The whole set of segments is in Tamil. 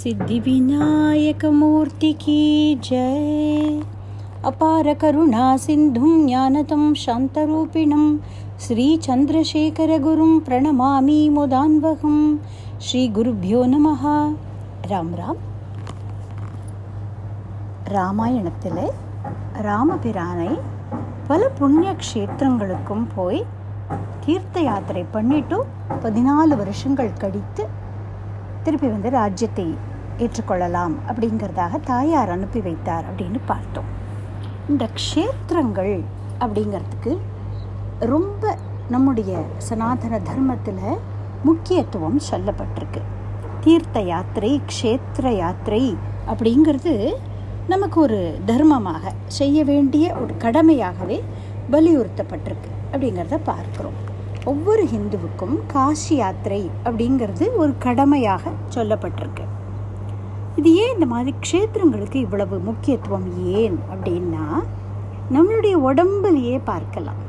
सिद्धिविनायकमूर्ति की जय अपारकरुणा सिन्धुं ज्ञानतं शान्तरूपिणं श्रीचन्द्रशेखरगुरुं प्रणमामि मुदान्वहं श्रीगुरुभ्यो நமः ராம் ராம் ராமாயணத்தில் ராமபிரானை பல புண்ணிய க்ஷேத்திரங்களுக்கும் போய் தீர்த்த யாத்திரை பண்ணிட்டு பதினாலு வருஷங்கள் கழித்து திருப்பி வந்து ராஜ்யத்தை ஏற்றுக்கொள்ளலாம் அப்படிங்கிறதாக தாயார் அனுப்பி வைத்தார் அப்படின்னு பார்த்தோம். இந்த க்ஷேத்திரங்கள் அப்படிங்கிறதுக்கு ரொம்ப நம்முடைய சனாதன தர்மத்தில் முக்கியத்துவம் சொல்லப்பட்டிருக்கு. தீர்த்த யாத்திரை க்ஷேத்திர யாத்திரை அப்படிங்கிறது நமக்கு ஒரு தர்மமாக செய்ய வேண்டிய ஒரு கடமையாகவே வலியுறுத்தப்பட்டிருக்கு அப்படிங்கிறத பார்க்குறோம். ஒவ்வொரு ஹிந்துவுக்கும் காசி யாத்திரை அப்படிங்கிறது ஒரு கடமையாக சொல்லப்பட்டிருக்கு. இது ஏன் இந்த மாதிரி க்ஷேத்திரங்களுக்கு இவ்வளவு முக்கியத்துவம் ஏன் அப்படின்னா நம்மளுடைய உடம்புலையே பார்க்கலாம்.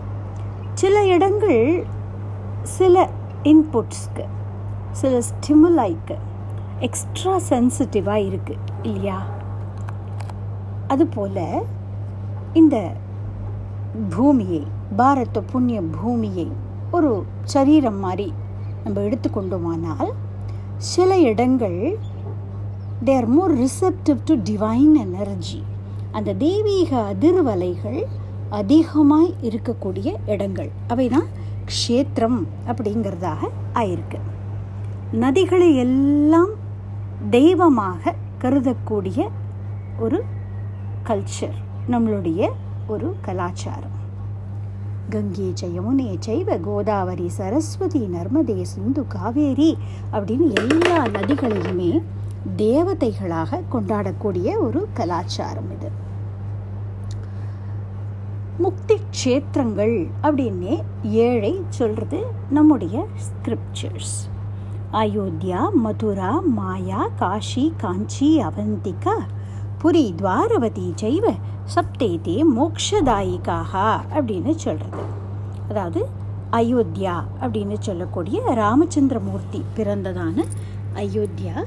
சில இடங்கள் சில இன்புட்ஸ்க்கு சில ஸ்டிமுலைக்கு எக்ஸ்ட்ரா சென்சிட்டிவாக இருக்குது இல்லையா? அதுபோல் இந்த பூமியை பாரத புண்ணிய பூமியை ஒரு சரீரம் மாதிரி நம்ம எடுத்துக்கொண்டோமானால் சில இடங்கள் they are more receptive to divine energy அந்த தெய்வீக அதிர்வலைகள் அதிகமாய் இருக்கக்கூடிய இடங்கள். அவை தான் க்ஷேத்திரம் அப்படிங்கிறதாக ஆயிருக்கு. நதிகளை எல்லாம் தெய்வமாக கருதக்கூடிய ஒரு கல்ச்சர் நம்மளுடைய ஒரு கலாச்சாரம். கங்கை ஜெயமுனே ஜெய்வ கோதாவரி சரஸ்வதி நர்மதே சிந்து காவேரி அப்படின்னு எல்லா நதிகளையுமே தேவதைகளாக கொண்டாடக்கூடிய ஒரு கலாச்சாரம் இது. முக்தி க்ஷேத்திரங்கள் அப்படின்னே ஏழை சொல்றது நம்முடைய ஸ்கிரிப்சர்ஸ் அயோத்தியா மதுரா மாயா காஷி காஞ்சி அவந்திகா புரி துவாரவதி ஜெய்வ சப்தேதே மோக்ஷதாயிக்காக அப்படின்னு சொல்கிறது அதாவது அயோத்தியா அப்படின்னு சொல்லக்கூடிய ராமச்சந்திரமூர்த்தி பிறந்ததான அயோத்தியா.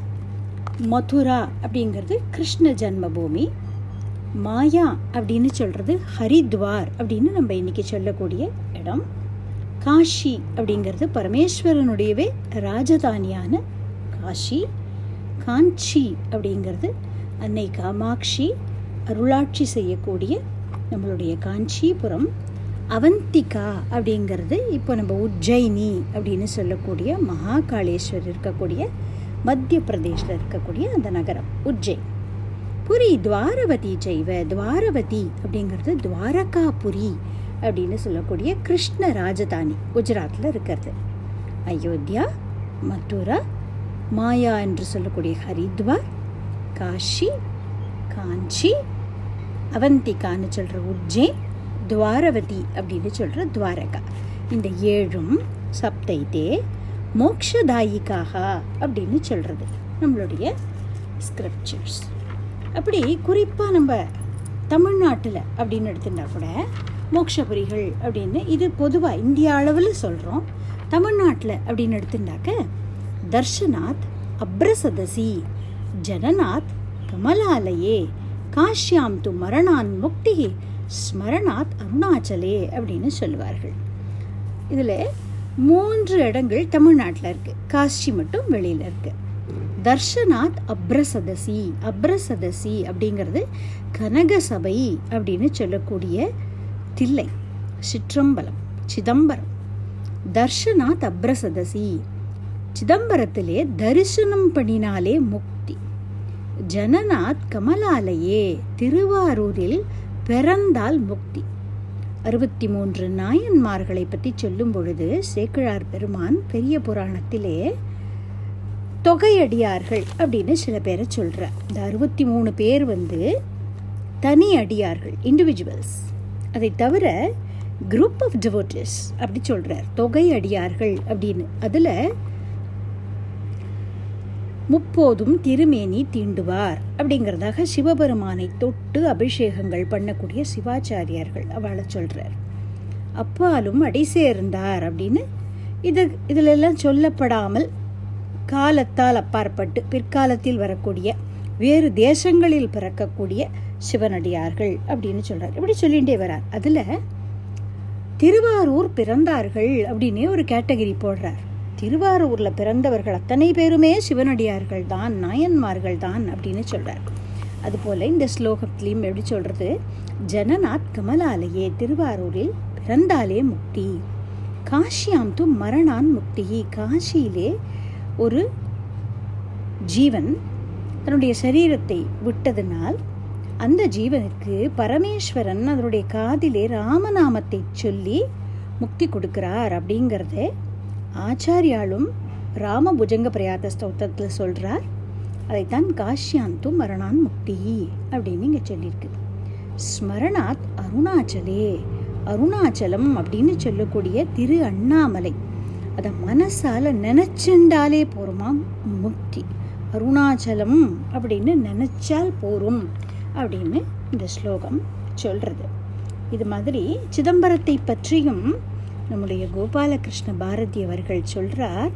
மதுரா அப்படிங்கிறது கிருஷ்ண ஜன்மபூமி. மாயா அப்படின்னு சொல்கிறது ஹரித்வார் அப்படின்னு நம்ம இன்றைக்கி சொல்லக்கூடிய இடம். காஷி அப்படிங்கிறது பரமேஸ்வரனுடையவே ராஜதானியான காஷி. காஞ்சி அப்படிங்கிறது அன்னை காமாட்சி. அருளாட்சி செய்யக்கூடிய நம்மளுடைய காஞ்சிபுரம் அவந்திகா அப்படிங்கிறது இப்போ நம்ம உஜ்ஜயினி அப்படின்னு சொல்லக்கூடிய மகாகாளேஸ்வர் இருக்கக்கூடிய மத்திய பிரதேஷில் இருக்கக்கூடிய அந்த நகரம் உஜ்ஜயின் புரி துவாரவதி ஜெய்வ துவாரவதி அப்படிங்கிறது துவாரகாபுரி அப்படின்னு சொல்லக்கூடிய கிருஷ்ண ராஜதானி குஜராத்தில் இருக்கிறது. அயோத்தியா மதுரா மாயா என்று சொல்லக்கூடிய ஹரித்வார் காஷி காஞ்சி அவந்திகான்னு சொல்கிற உஜ்ஜைன் துவாரவதி அப்படின்னு சொல்கிற துவாரகா. இந்த ஏழும் சப்தைத்தே மோக்ஷதாயிக்காக அப்படின்னு சொல்கிறது நம்மளுடைய ஸ்கிரிப்சர்ஸ் அப்படி குறிப்பாக நம்ம தமிழ்நாட்டில் அப்படின்னு எடுத்துட்டா கூட மோக்ஷபுரிகள் அப்படின்னு இது பொதுவாக இந்திய அளவில் சொல்கிறோம் தமிழ்நாட்டில் அப்படின்னு எடுத்துட்டாக்க தர்ஷனாத் அப்ரசதசி ஜனநாத் கமலாலயே காஷ்யாம் து மரணான் முக்தி ஸ்மரணாத் அருணாச்சலே அப்படின்னு சொல்லுவார்கள். இதில் மூன்று இடங்கள் தமிழ்நாட்டில் இருக்குது காஷி மட்டும் வெளியில் இருக்குது தர்ஷனாத் அப்ரசதசி அப்ரசதசி அப்படிங்கிறது கனகசபை அப்படின்னு சொல்லக்கூடிய தில்லை சிற்றம்பலம் சிதம்பரம். தர்ஷனாத் அப்ரசதசி சிதம்பரத்திலே தரிசனம் பண்ணினாலே முக்தி ஜனநாத் கமலாலயே திருவாரூரில் பிறந்தால் முக்தி. அறுபத்தி மூன்று நாயன்மார்களை பற்றி சொல்லும் பொழுது சேக்கிழார் பெருமான் பெரிய புராணத்திலே தொகையடியார்கள் அப்படின்னு சில பேரை சொல்கிறார் இந்த அறுபத்தி மூணு பேர் வந்து தனி அடியார்கள் இண்டிவிஜுவல்ஸ் அதை தவிர குரூப் ஆஃப் டிவோட்டிஸ் அப்படி சொல்கிறார் தொகை அடியார்கள் அப்படின்னு. அதில் முப்போதும் திருமேனி தீண்டுவார். அப்படிங்கிறதாக சிவபெருமானை தொட்டு அபிஷேகங்கள் பண்ணக்கூடிய சிவாச்சாரியார்கள் அவளை சொல்கிறார் அப்பாலும் அடி சேர்ந்தார் அப்படின்னு இது இதிலெல்லாம் சொல்லப்படாமல் காலத்தால் அப்பாற்பட்டு பிற்காலத்தில் வரக்கூடிய வேறு தேசங்களில் பிறக்கக்கூடிய சிவனடியார்கள் அப்படின்னு சொல்கிறார் இப்படி சொல்லிகிட்டே வரார். அதில் திருவாரூர் பிறந்தார்கள் அப்படின்னு ஒரு கேட்டகரி போடுறார். திருவாரூர்ல பிறந்தவர்கள் அத்தனை பேருமே சிவனடியார்கள் தான் நாயன்மார்கள் தான் அப்படின்னு சொல்றார். அதுபோல இந்த ஸ்லோகத்திலையும் எப்படி சொல்றது? ஜனநாத் கமலாலயே திருவாரூரில் பிறந்தாலே முக்தி. காஷியாம் து மரணான் முக்தி. காஷியிலே ஒரு ஜீவன் தன்னுடைய சரீரத்தை விட்டதனால் அந்த ஜீவனுக்கு பரமேஸ்வரன் அதனுடைய காதிலே ராமநாமத்தை சொல்லி முக்தி கொடுக்கிறார் அப்படிங்கிறத ஆச்சாரியாலும் ராம புஜங்க பிரயாத ஸ்தோத்திரத்தில் சொல்கிறார் அதைத்தான் காஷ்யாந்து மரணான் முக்தி அப்படின்னு இங்கே சொல்லியிருக்கு. ஸ்மரணாத் அருணாச்சலே அருணாச்சலம் அப்படின்னு சொல்லக்கூடிய திரு அண்ணாமலை அதை மனசால் நினச்சென்றாலே போருமா? முக்தி. அருணாச்சலம் அப்படின்னு நினச்சால் போரும் அப்படின்னு இந்த ஸ்லோகம் சொல்கிறது இது மாதிரி சிதம்பரத்தை பற்றியும் நம்முடைய கோபாலகிருஷ்ண பாரதி அவர்கள் சொல்றார்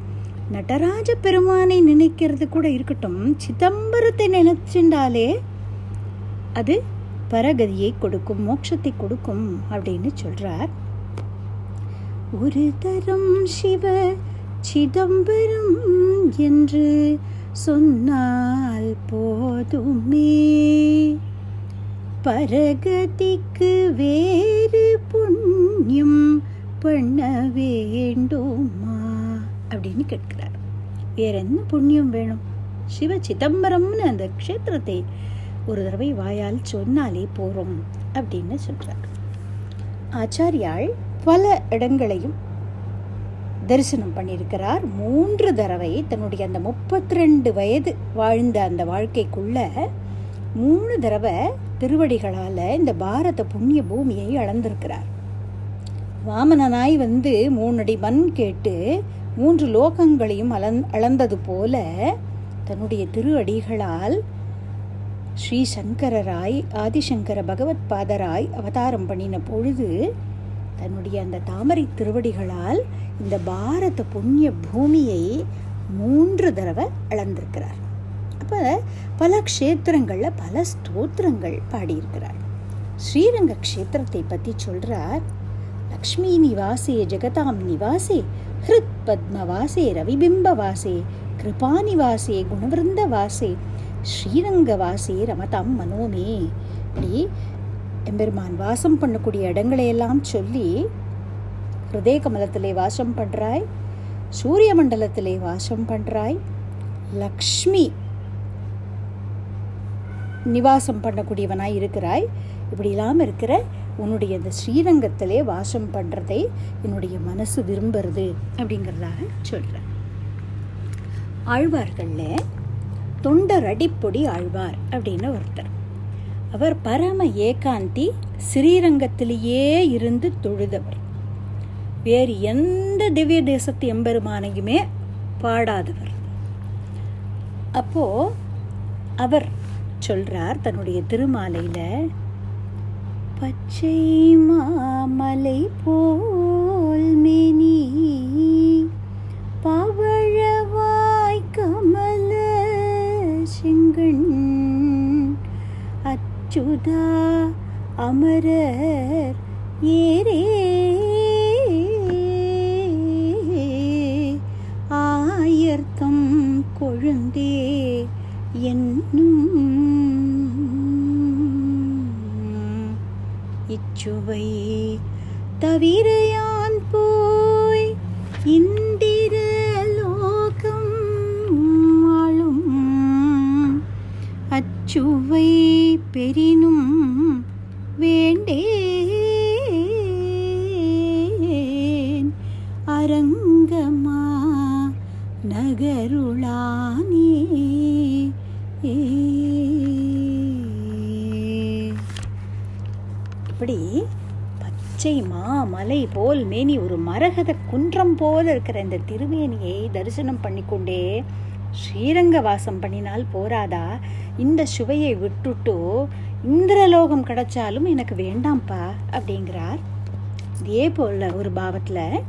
நடராஜ பெருமானை நினைக்கிறது கூட இருக்கட்டும். சிதம்பரத்தை நினைச்சுண்டாலே அது பரகதியை கொடுக்கும் மோட்சத்தை கொடுக்கும் அப்படின்னு சொல்றார். ஒரு தரம் சிவ சிதம்பரம் என்று சொன்னால் போதுமே. பரகதிக்கு வேறு புண்ணியம் பண்ண வேண்டுமா? அப்படின்னு கேட்கிறார். வேற என்ன புண்ணியம் வேணும்? சிவ சிதம்பரம்னு அந்த க்ஷேத்திரத்தை ஒரு தடவை வாயால் சொன்னாலே போறோம் அப்படின்னு சொல்றார். ஆச்சாரியாள் பல இடங்களையும் தரிசனம் பண்ணியிருக்கிறார். மூன்று தடவை தன்னுடைய அந்த முப்பத்தி ரெண்டு வயது வாழ்ந்த அந்த வாழ்க்கைக்குள்ள மூணு தடவை திருவடிகளால் இந்த பாரத புண்ணிய பூமியை அளந்திருக்கிறார். வாமனனாய் வந்து மூணடி மண் கேட்டு மூன்று லோகங்களையும் அலந் அளந்தது போல தன்னுடைய திரு அடிகளால் ஸ்ரீ சங்கரராய் ஆதிசங்கர பகவத் பாதராய் அவதாரம் பண்ணின பொழுது தன்னுடைய அந்த தாமரை திருவடிகளால் இந்த பாரத புண்ணிய பூமியை மூன்று தடவை அளந்திருக்கிறார். அப்போ பல க்ஷேத்திரங்களில் பல ஸ்தோத்திரங்கள் பாடியிருக்கிறார். ஸ்ரீரங்க க்ஷேத்திரத்தை பற்றி சொல்கிறார் லக்ஷ்மி நிவாசே ஜெகதாம் நிவாசே ஹிருத் பத்மவாசே ரவிபிம்பவாசே கிருபாநிவாசே குணவிருந்தவாசே ஸ்ரீரங்கவாசே ரமதாம் மனோமே. இப்படி எம்பெருமான் வாசம் பண்ணக்கூடிய இடங்களையெல்லாம் சொல்லி ஹிருதய கமலத்திலே வாசம் பண்ணுறாய் சூரிய மண்டலத்திலே வாசம் பண்ணுறாய் லக்ஷ்மி நிவாசம் பண்ணக்கூடியவனாய் இருக்கிறாய். இப்படி இல்லாமல் இருக்கிற உன்னுடைய இந்த ஸ்ரீரங்கத்திலே வாசம் பண்ணுறதை என்னுடைய மனசு விரும்புறது அப்படிங்கிறதாக சொல்கிறேன் ஆழ்வார்களில் தொண்டர் அடிப்பொடி ஆழ்வார் அப்படின்னு ஒருத்தர். அவர் பரம ஏகாந்தி ஸ்ரீரங்கத்திலேயே இருந்து தொழுதவர். வேறு எந்த திவ்ய தேசத்து எம்பெருமானையுமே பாடாதவர். அப்போது அவர் சொல்கிறார் தன்னுடைய திருமாலையில் பச்சை மாமலை இருக்கிற இந்த திருமேனியை தரிசனம் பண்ணிக்கொண்டே ஸ்ரீரங்க வாசம் பண்ணினால் போராதா? இந்த சுவையை விட்டுட்டு இந்திரலோகம் கிடைச்சாலும் எனக்கு வேண்டாம்ப்பா அப்படிங்கிறார். இதே போல் ஒரு பாவத்தில்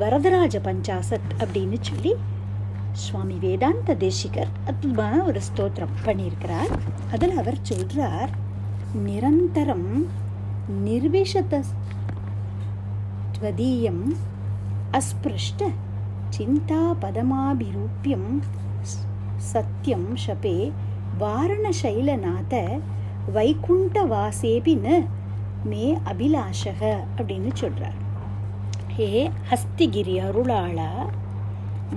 வரதராஜ பஞ்சாசத் அப்படின்னு சொல்லி சுவாமி வேதாந்த தேசிகர் அற்புதமான ஒரு ஸ்தோத்திரம் பண்ணியிருக்கிறார். அதில் அவர் சொல்கிறார் நிரந்தரம் நிர்விஷத ஸ்வதீயம் अस्पृष्ट चिन्तापदमाभिरूप्यं सत्यं शपे வாரணசைலநாத வைகுண்டவாசேபி ந மே அபிலாஷக அப்படின்னு சொல்றார் ஹே ஹஸ்திகிரி அருளாளா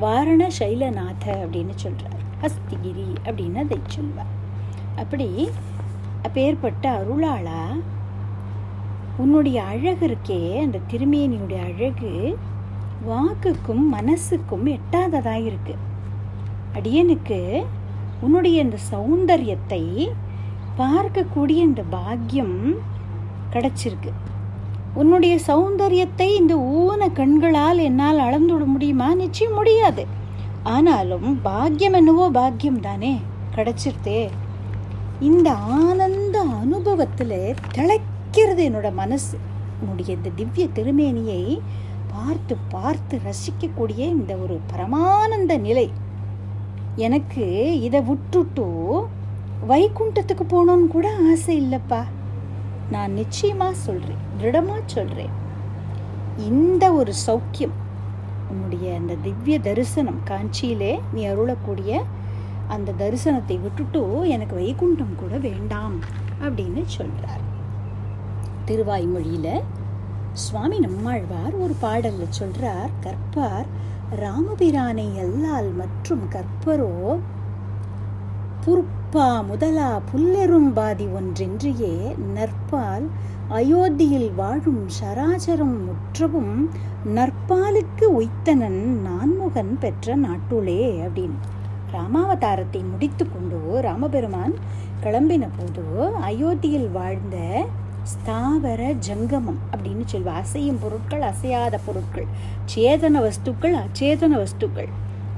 வாரணசைலநாத அப்படின்னு சொல்றார் ஹஸ்திகிரி அப்படின்னு அதை சொல்வார் அப்படி அப்பேற்பட்ட அருளாளா உன்னுடைய அழகு இருக்கே அந்த திருமேனியுடைய அழகு வாக்குக்கும் மனசுக்கும் எட்டாததாக இருக்கு. அடியனுக்கு உன்னுடைய இந்த சௌந்தரியத்தை பார்க்கக்கூடிய இந்த பாக்கியம் கிடைச்சிருக்கு. உன்னுடைய சௌந்தரியத்தை இந்த ஊன கண்களால் என்னால் அளந்துவிட முடியுமா? நிச்சயம் முடியாது. ஆனாலும் பாக்கியம் என்னவோ பாக்கியம் தானே கிடைச்சிருத்தே. இந்த ஆனந்த அனுபவத்தில் திளைக்கிறது என்னோட மனசு. உன்னுடைய இந்த திவ்ய திருமேனியை பார்த்து பார்த்து ரசிக்கக்கூடிய இந்த ஒரு பரமானந்த நிலை. எனக்கு இதை விட்டுட்டு வைகுண்டத்துக்கு போகணும்னு கூட ஆசை இல்லைப்பா. நான் நிச்சயமாக சொல்கிறேன் திருடமாக சொல்கிறேன் இந்த ஒரு சௌக்கியம் உன்னுடைய அந்த திவ்ய தரிசனம் காஞ்சியிலே நீ அருளக்கூடிய அந்த தரிசனத்தை விட்டுட்டு எனக்கு வைகுண்டம் கூட வேண்டாம் அப்படின்னு சொல்றார். திருவாய்மொழியில் சுவாமி நம்மாழ்வார் ஒரு பாடலில் சொல்றார் கற்பார் ராமபிரானை எல்லால் மற்றும் கற்பரோ புற்பா முதலா புல்லெரும்பாதி ஒன்றின்றியே நற்பால் அயோத்தியில் வாழும் சராசரம் முற்றவும் நற்பாலுக்கு உய்த்தனன் நான்முகன் பெற்ற நாட்டுளே அப்படின்னு. ராமாவதாரத்தை முடித்து கொண்டு ராமபெருமான் கிளம்பின போது அயோத்தியில் வாழ்ந்த ஸ்தாவர ஜங்கமம் அப்படின்னு சொல்லுவா. அசையும் பொருட்கள் அசையாத பொருட்கள் சேதன வஸ்துக்கள் அச்சேதன வஸ்துக்கள்.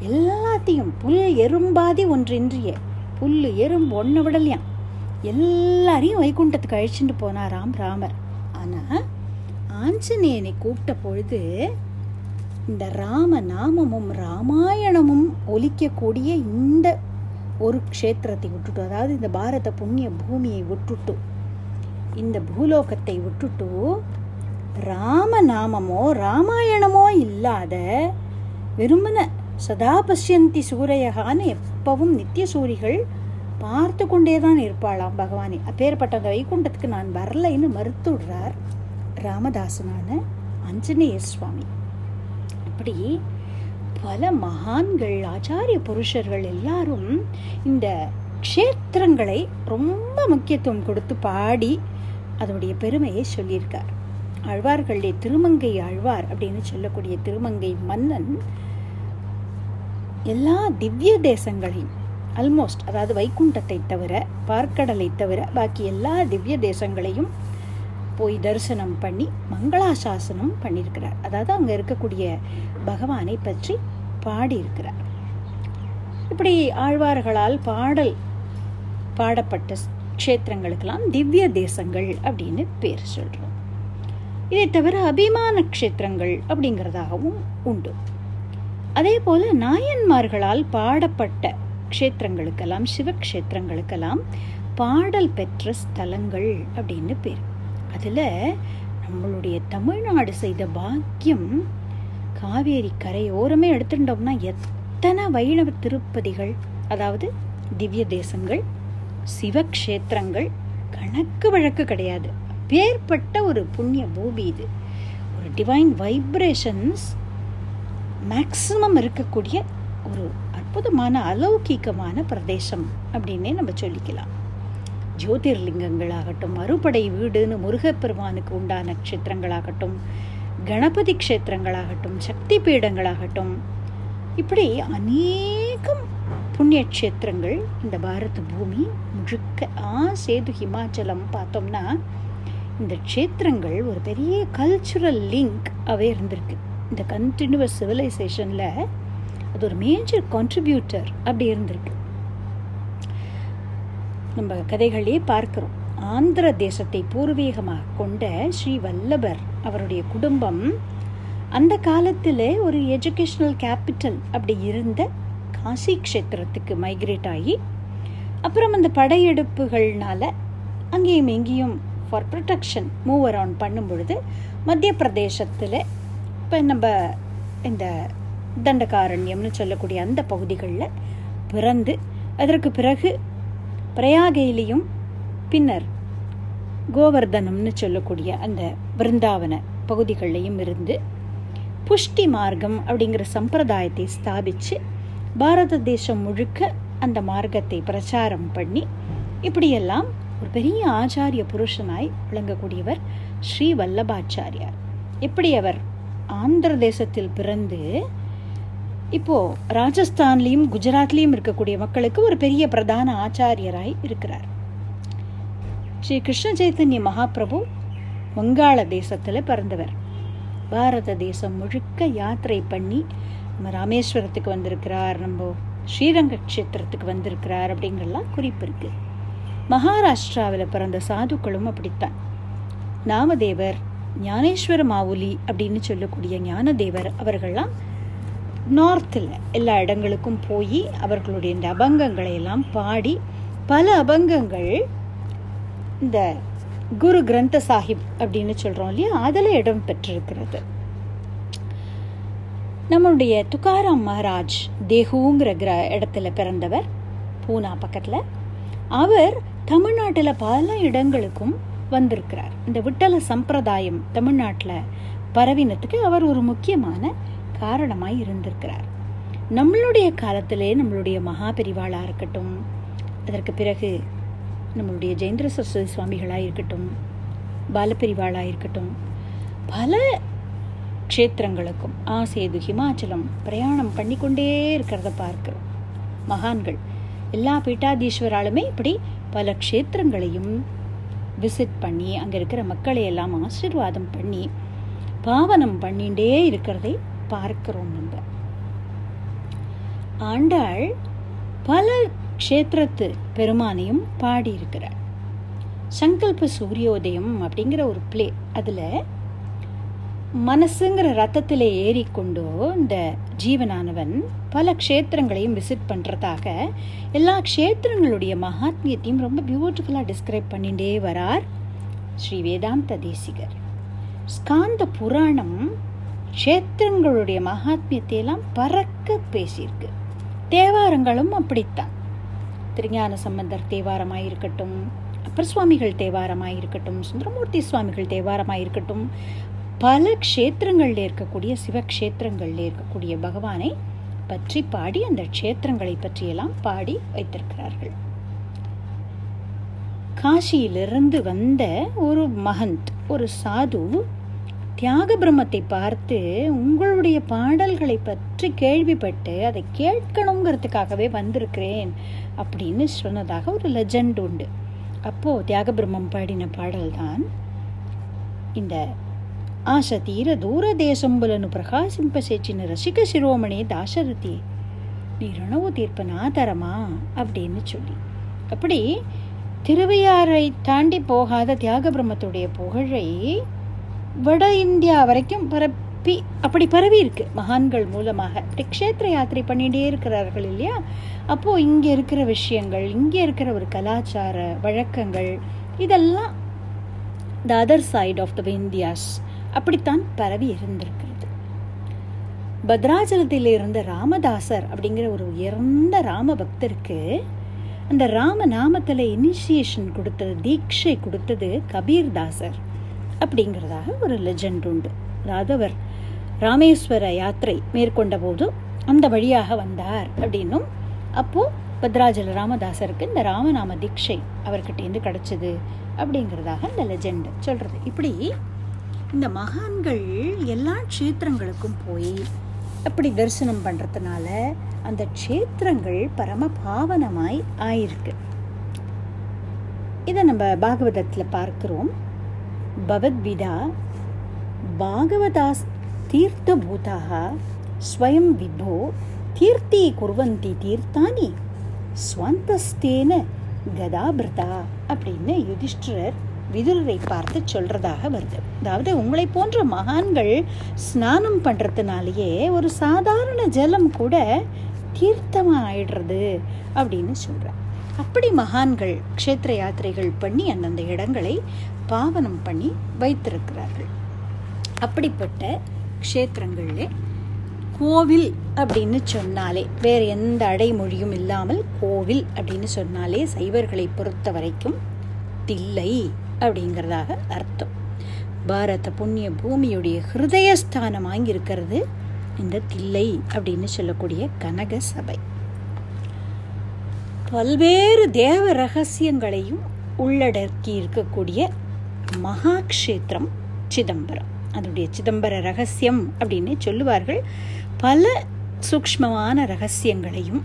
எல்லாத்தையும் புல் எறும்பாதி ஒன்றின்றிய புல் எறும்பு ஒன்றை விடலையாம் எல்லாரையும் வைகுண்டத்துக்கு அழிச்சுட்டு போனாராம் ராமர். ஆனால் ஆஞ்சநேயனை கூப்பிட்ட பொழுது இந்த ராம நாமமும் ராமாயணமும் ஒலிக்கக்கூடிய இந்த ஒரு க்ஷேத்திரத்தை விட்டுட்டு அதாவது இந்த பாரத புண்ணிய பூமியை விட்டுட்டு இந்த பூலோகத்தை விட்டுட்டு ராம நாமமோ ராமாயணமோ இல்லாத வெறுமன சதா பசியந்தி சூரையகான்னு எப்பவும் நித்திய சூரிகள் பார்த்து கொண்டே தான் இருப்பாளாம் பகவானே. அப்பேற்பட்ட அந்த வைகுண்டத்துக்கு நான் வரலைன்னு மறுத்துடுறார் ராமதாசனான ஆஞ்சநேய சுவாமி. அப்படி பல மகான்கள் ஆச்சாரிய புருஷர்கள் எல்லாரும் இந்த க்ஷேத்திரங்களை ரொம்ப முக்கியத்துவம் கொடுத்து பாடி அதனுடைய பெருமையை சொல்லியிருக்கார். ஆழ்வார்களுடைய திருமங்கை ஆழ்வார் அப்படின்னு சொல்லக்கூடிய திருமங்கை மன்னன் எல்லா திவ்ய தேசங்களையும் அல்மோஸ்ட் அதாவது வைகுண்டத்தை தவிர பார்க்கடலை தவிர பாக்கி எல்லா திவ்ய தேசங்களையும் போய் தரிசனம் பண்ணி மங்களாசாசனம் பண்ணியிருக்கிறார். அதாவது அங்கே இருக்கக்கூடிய பகவானை பற்றி பாடியிருக்கிறார். இப்படி ஆழ்வார்களால் பாடல் பாடப்பட்ட க்ஷேத்திரங்களுக்கெல்லாம் திவ்ய தேசங்கள் அப்படின்னு பேர் சொல்கிறோம் இதை தவிர அபிமான க்ஷேத்திரங்கள் அப்படிங்கிறதாகவும் உண்டு. அதே போல் நாயன்மார்களால் பாடப்பட்ட க்ஷேத்திரங்களுக்கெல்லாம் சிவக்ஷேத்திரங்களுக்கெல்லாம் பாடல் பெற்ற ஸ்தலங்கள் அப்படின்னு பேர். அதில் நம்மளுடைய தமிழ்நாடு செய்த பாக்கியம் காவேரி கரையோரமே எடுத்துட்டோம்னா எத்தனை வைணவ திருப்பதிகள் அதாவது திவ்ய தேசங்கள் சிவக்ஷேத்திரங்கள் கணக்கு வழக்கு கிடையாது. பேர்பட்ட ஒரு புண்ணிய பூமி இது. ஒரு டிவைன் வைப்ரேஷன்ஸ் மேக்சிமம் இருக்கக்கூடிய ஒரு அற்புதமான அலௌகீகமான பிரதேசம் அப்படின்னே நம்ம சொல்லிக்கலாம். ஜோதிர்லிங்கங்களாகட்டும் அறுபடை வீடுன்னு முருகப்பெருமானுக்கு உண்டான க்ஷேத்திரங்களாகட்டும் கணபதி க்ஷேத்திரங்களாகட்டும் சக்தி பீடங்களாகட்டும் இப்படி அநேக புண்ணிய க்ஷேத்திரங்கள் இந்த பாரத பூமி முழுக்க ஆ சேது ஹிமாச்சலம் பார்த்தோம்னா இந்த க்ஷேத்திரங்கள் ஒரு பெரிய கல்ச்சுரல் லிங்க் அவே இருந்திருக்கு. இந்த கண்டினியூவஸ் சிவிலைசேஷனில் அது ஒரு மேஜர் கான்ட்ரிபியூட்டர் அப்படி இருந்திருக்கு. நம்ம கதைகளே பார்க்குறோம். ஆந்திர தேசத்தை பூர்வீகமாக கொண்ட ஸ்ரீ வல்லபர் அவருடைய குடும்பம் அந்த காலத்தில் ஒரு எஜுகேஷனல் கேபிட்டல் அப்படி இருந்த காசி க்ஷேத்திரத்துக்கு மைக்ரேட் ஆகி அப்புறம் அந்த படையெடுப்புகள்னால அங்கேயும் இங்கேயும் ஃபார் ப்ரொடெக்ஷன் மூவ் அரவுண்ட் பண்ணும் பொழுது மத்திய பிரதேசத்தில் இப்போ நம்ம இந்த தண்டகாரண்யம்னு சொல்லக்கூடிய அந்த பகுதிகளில் பிறந்து அதற்கு பிறகு பிரயாகையிலையும் பின்னர் கோவர்தனம்னு சொல்லக்கூடிய அந்த பிருந்தாவன பகுதிகளிலையும் இருந்து புஷ்டி மார்க்கம் அப்படிங்கிற சம்பிரதாயத்தை ஸ்தாபித்து பாரத தேசம் முழுக்க அந்த மார்க்கத்தை பிரச்சாரம் பண்ணி இப்படியெல்லாம் ஒரு பெரிய ஆச்சாரிய புருஷனாய் விளங்கக்கூடியவர் ஸ்ரீ வல்லபாச்சாரியார். எப்படி அவர் ஆந்திர தேசத்தில் பிறந்து இப்போ ராஜஸ்தான்லேயும் குஜராத்லேயும் இருக்கக்கூடிய மக்களுக்கு ஒரு பெரிய பிரதான ஆச்சாரியராய் இருக்கிறார். ஸ்ரீ கிருஷ்ண சைத்தன்ய மகாபிரபு வங்காள தேசத்தில் பிறந்தவர். பாரத தேசம் முழுக்க யாத்திரை பண்ணி நம்ம ராமேஸ்வரத்துக்கு வந்திருக்கிறார் நம்ம ஸ்ரீரங்க க்ஷேத்திரத்துக்கு வந்திருக்கிறார் அப்படிங்கறலாம் குறிப்பு இருக்கு. மகாராஷ்டிராவில் பிறந்த சாதுக்களும் அப்படித்தான். நாமதேவர் ஞானேஸ்வர மாவுலி அப்படின்னு சொல்லக்கூடிய ஞானதேவர் அவர்கள்லாம் நார்த்தில் எல்லா இடங்களுக்கும் போய் அவர்களுடைய இந்த அபங்கங்களை எல்லாம் பாடி பல அபங்கங்கள் இந்த குரு கிரந்த சாஹிப் அப்படின்னு சொல்கிறோம் இல்லையா? அதில் இடம் பெற்றிருக்கிறது. நம்மளுடைய துக்காராம் மகாராஜ் தேகுங்கிற கிர இடத்துல பிறந்தவர் பூனா பக்கத்தில். அவர் தமிழ்நாட்டில் பல இடங்களுக்கும் வந்திருக்கிறார். இந்த விட்டல சம்பிரதாயம் தமிழ்நாட்டில் பரவினத்துக்கு அவர் ஒரு முக்கியமான காரணமாய் இருந்திருக்கிறார். நம்மளுடைய காலத்திலே நம்மளுடைய மகாபெரிவாளாக இருக்கட்டும் அதற்கு பிறகு நம்மளுடைய ஜெயந்திர சரஸ்வதி சுவாமிகளாக இருக்கட்டும் பாலப்பெரிவாளாக இருக்கட்டும் பல க்ஷேத்திரங்களுக்கும் ஆசேது ஹிமாச்சலம் பிரயாணம் பண்ணிக்கொண்டே இருக்கிறத பார்க்கிறோம். மகான்கள் எல்லா பீட்டாதீஸ்வராலுமே இப்படி பல க்ஷேத்திரங்களையும் விசிட் பண்ணி அங்கே இருக்கிற மக்களை எல்லாம் ஆசீர்வாதம் பண்ணி பாவனம் பண்ணிகிட்டே இருக்கிறதை பார்க்கிறோம் நம்ம. ஆண்டாள் பல க்ஷேத்திரத்து பெருமானையும் பாடியிருக்கிறார். சங்கல்ப சூரியோதயம் அப்படிங்கிற ஒரு பிளே அதில் மனசுங்கிற ரத்தத்தில் ஏறிக்கொண்டோ இந்த ஜீவனானவன் பல க்ஷேத்திரங்களையும் விசிட் பண்ணுறதாக எல்லா க்ஷேத்திரங்களுடைய மகாத்மியத்தையும் ரொம்ப பியூட்டிஃபுல்லாக டிஸ்கிரைப் பண்ணிகிட்டே வரார் ஸ்ரீ வேதாந்த தேசிகர். ஸ்காந்த புராணம் க்ஷேத்திரங்களுடைய மகாத்மியத்தை எல்லாம் பறக்க பேசியிருக்கு. தேவாரங்களும் அப்படித்தான். திருஞான சம்பந்தர் தேவாரமாக இருக்கட்டும் அப்பர் சுவாமிகள் தேவாரமாக இருக்கட்டும் சுந்தரமூர்த்தி சுவாமிகள் தேவாரமாக இருக்கட்டும் பல க்ஷேத்திரங்களில் இருக்கக்கூடிய சிவக்ஷேத்திரங்களில் இருக்கக்கூடிய பகவானை பற்றி பாடி அந்த க்ஷேத்திரங்களை பற்றியெல்லாம் பாடி வைத்திருக்கிறார்கள். காசியிலிருந்து வந்த ஒரு மகந்த் ஒரு சாது தியாக பிரம்மத்தை பார்த்து உங்களுடைய பாடல்களை பற்றி கேள்விப்பட்டு அதை கேட்கணுங்கிறதுக்காகவே வந்திருக்கிறேன் அப்படின்னு சொன்னதாக ஒரு லெஜண்ட் உண்டு. அப்போது தியாக பிரம்மம் பாடின பாடல்தான் இந்த ఆశ తీర దూరదేశంబులను ప్రకాశింపసేచిన రసిక శిరోమణి దాశరథి நீ ரணவு தீர்ப்ப நாதரமா அப்படின்னு சொல்லி அப்படி திருவையாறை தாண்டி போகாத தியாக பிரம்மத்துடைய புகழை வட இந்தியா வரைக்கும் பரப்பி அப்படி பரவி இருக்கு மகான்கள் மூலமாக இப்படி க்ஷேத்திர யாத்திரை பண்ணிகிட்டே இருக்கிறார்கள் இல்லையா அப்போது இங்கே இருக்கிற விஷயங்கள் இங்கே இருக்கிற ஒரு கலாச்சார வழக்கங்கள் இதெல்லாம் the other side of the India's அப்படித்தான் பரவி இருந்திருக்கிறது. பத்ராச்சலத்தில் இருந்த ராமதாசர் அப்படிங்கிற ஒரு உயர்ந்த ராம பக்தருக்கு அந்த ராம நாமத்தில் இனிஷியேஷன் கொடுத்தது தீட்சை கொடுத்தது கபீர் தாசர் அப்படிங்கிறதாக ஒரு லெஜண்ட் உண்டு. அதாவது அவர் ராமேஸ்வர யாத்திரை மேற்கொண்ட போது அந்த வழியாக வந்தார் அப்படின்னும் அப்போது பத்ராஜல ராமதாசருக்கு இந்த ராமநாம தீட்சை அவர்கிட்டேருந்து கிடச்சிது அப்படிங்கிறதாக இந்த லெஜெண்ட் சொல்கிறது இப்படி இந்த மகான்கள் எல்லா க்ஷேத்திரங்களுக்கும் போய் அப்படி தரிசனம் பண்ணுறதுனால அந்த க்ஷேத்திரங்கள் பரம பாவனமாய் ஆயிருக்கு. இதை நம்ம பாகவதத்தில் பார்க்குறோம். பகவத்விதா பாகவதாஸ் தீர்த்தபூதாக ஸ்வயம் விபோ தீர்த்தி குர்வந்தி தீர்த்தானி ஸ்வந்தஸ்தேன கதாபிரதா அப்படின்னு யுதிஷ்டிரர் விதுரரை பார்த்து சொல்றதாக வருது. அதாவது உங்களை போன்ற மகான்கள் ஸ்நானம் பண்ணுறதுனாலேயே ஒரு சாதாரண ஜலம் கூட தீர்த்தமாக ஆயிடுறது அப்படின்னு சொல்கிறார் அப்படி மகான்கள் க்ஷேத்திர யாத்திரைகள் பண்ணி அந்தந்த இடங்களை பாவனம் பண்ணி வைத்திருக்கிறார்கள். அப்படிப்பட்ட க்ஷேத்திரங்களில் கோவில் அப்படின்னு சொன்னாலே வேறு எந்த அடைமொழியும் இல்லாமல் கோவில் அப்படின்னு சொன்னாலே சைவர்களை பொறுத்த வரைக்கும் தில்லை. அப்படிங்கிறதாக அர்த்தம். பாரத புண்ணிய பூமியுடைய ஹிருதயஸ்தானம் வாங்கியிருக்கிறது இந்த தில்லை அப்படின்னு சொல்லக்கூடிய கனக சபை. பல்வேறு தேவ ரகசியங்களையும் உள்ளடக்கி இருக்கக்கூடிய மகாக்ஷேத்திரம் சிதம்பரம். அதனுடைய சிதம்பர ரகசியம் அப்படின்னு சொல்லுவார்கள். பல சூக்ஷ்மமான ரகசியங்களையும்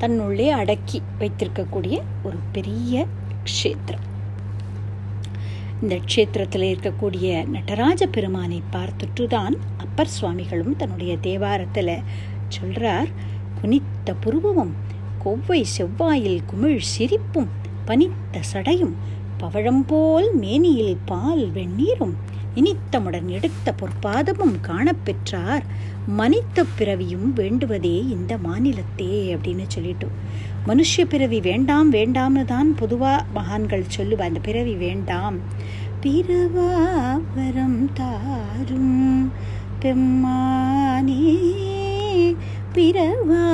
தன்னுள்ளே அடக்கி வைத்திருக்கக்கூடிய ஒரு பெரிய க்ஷேத்திரம். இந்த க்ஷேத்திரத்தில் இருக்கக்கூடிய நடராஜ பெருமானை பார்த்துட்டு தான் அப்பர் சுவாமிகளும் தன்னுடைய தேவாரத்தில் சொல்கிறார் குனித்த புருவமும் கொவ்வை செவ்வாயில் குமிழ் சிரிப்பும் பனித்த சடையும் பவழம்போல் மேனியில் பால் வெந்நீரும் இனித்தமுடன் எடுத்த பொற்பாதமும் காணப்பெற்றார். மனித பிறவியும் வேண்டுவதே இந்த மாநிலத்தே அப்படின்னு சொல்லிட்டு. மனுஷ பிறவி வேண்டாம் வேண்டாம்னு தான் பொதுவாக மகான்கள் சொல்லுவா அந்த பிறவி வேண்டாம். பிறவாவரம் தாரும் பெம்மானே பிறவா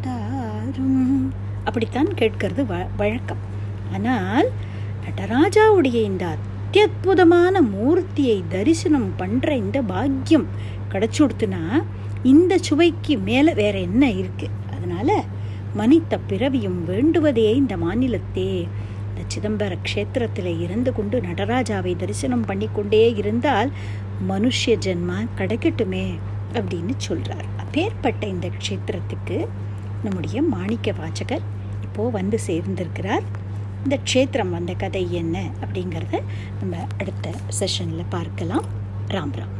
தாரும். அப்படித்தான் கேட்கறது வ வழக்கம். ஆனால் நடராஜாவுடைய இந்த அத்தியுதமான மூர்த்தியை தரிசனம் பண்ணுற இந்த பாக்கியம் கிடச்சுடுத்துனா இந்த சுவைக்கு மேலே வேற என்ன இருக்கு? அதனால மனித பிறவியும் வேண்டுவதே இந்த மாநிலத்தே. இந்த சிதம்பர க்ஷேத்திரத்தில் இருந்து கொண்டு நடராஜாவை தரிசனம் பண்ணி கொண்டே இருந்தால் மனுஷ ஜென்மா கிடைக்கட்டுமே அப்படின்னு சொல்கிறார் அப்பேற்பட்ட இந்த க்ஷேத்திரத்துக்கு நம்முடைய மாணிக்க வாச்சகர் இப்போது வந்து சேர்ந்திருக்கிறார். இந்த க்ஷேத்திரம் வந்த கதை என்ன அப்படிங்கிறத நம்ம அடுத்த செஷனில் பார்க்கலாம். ராம் ராம்.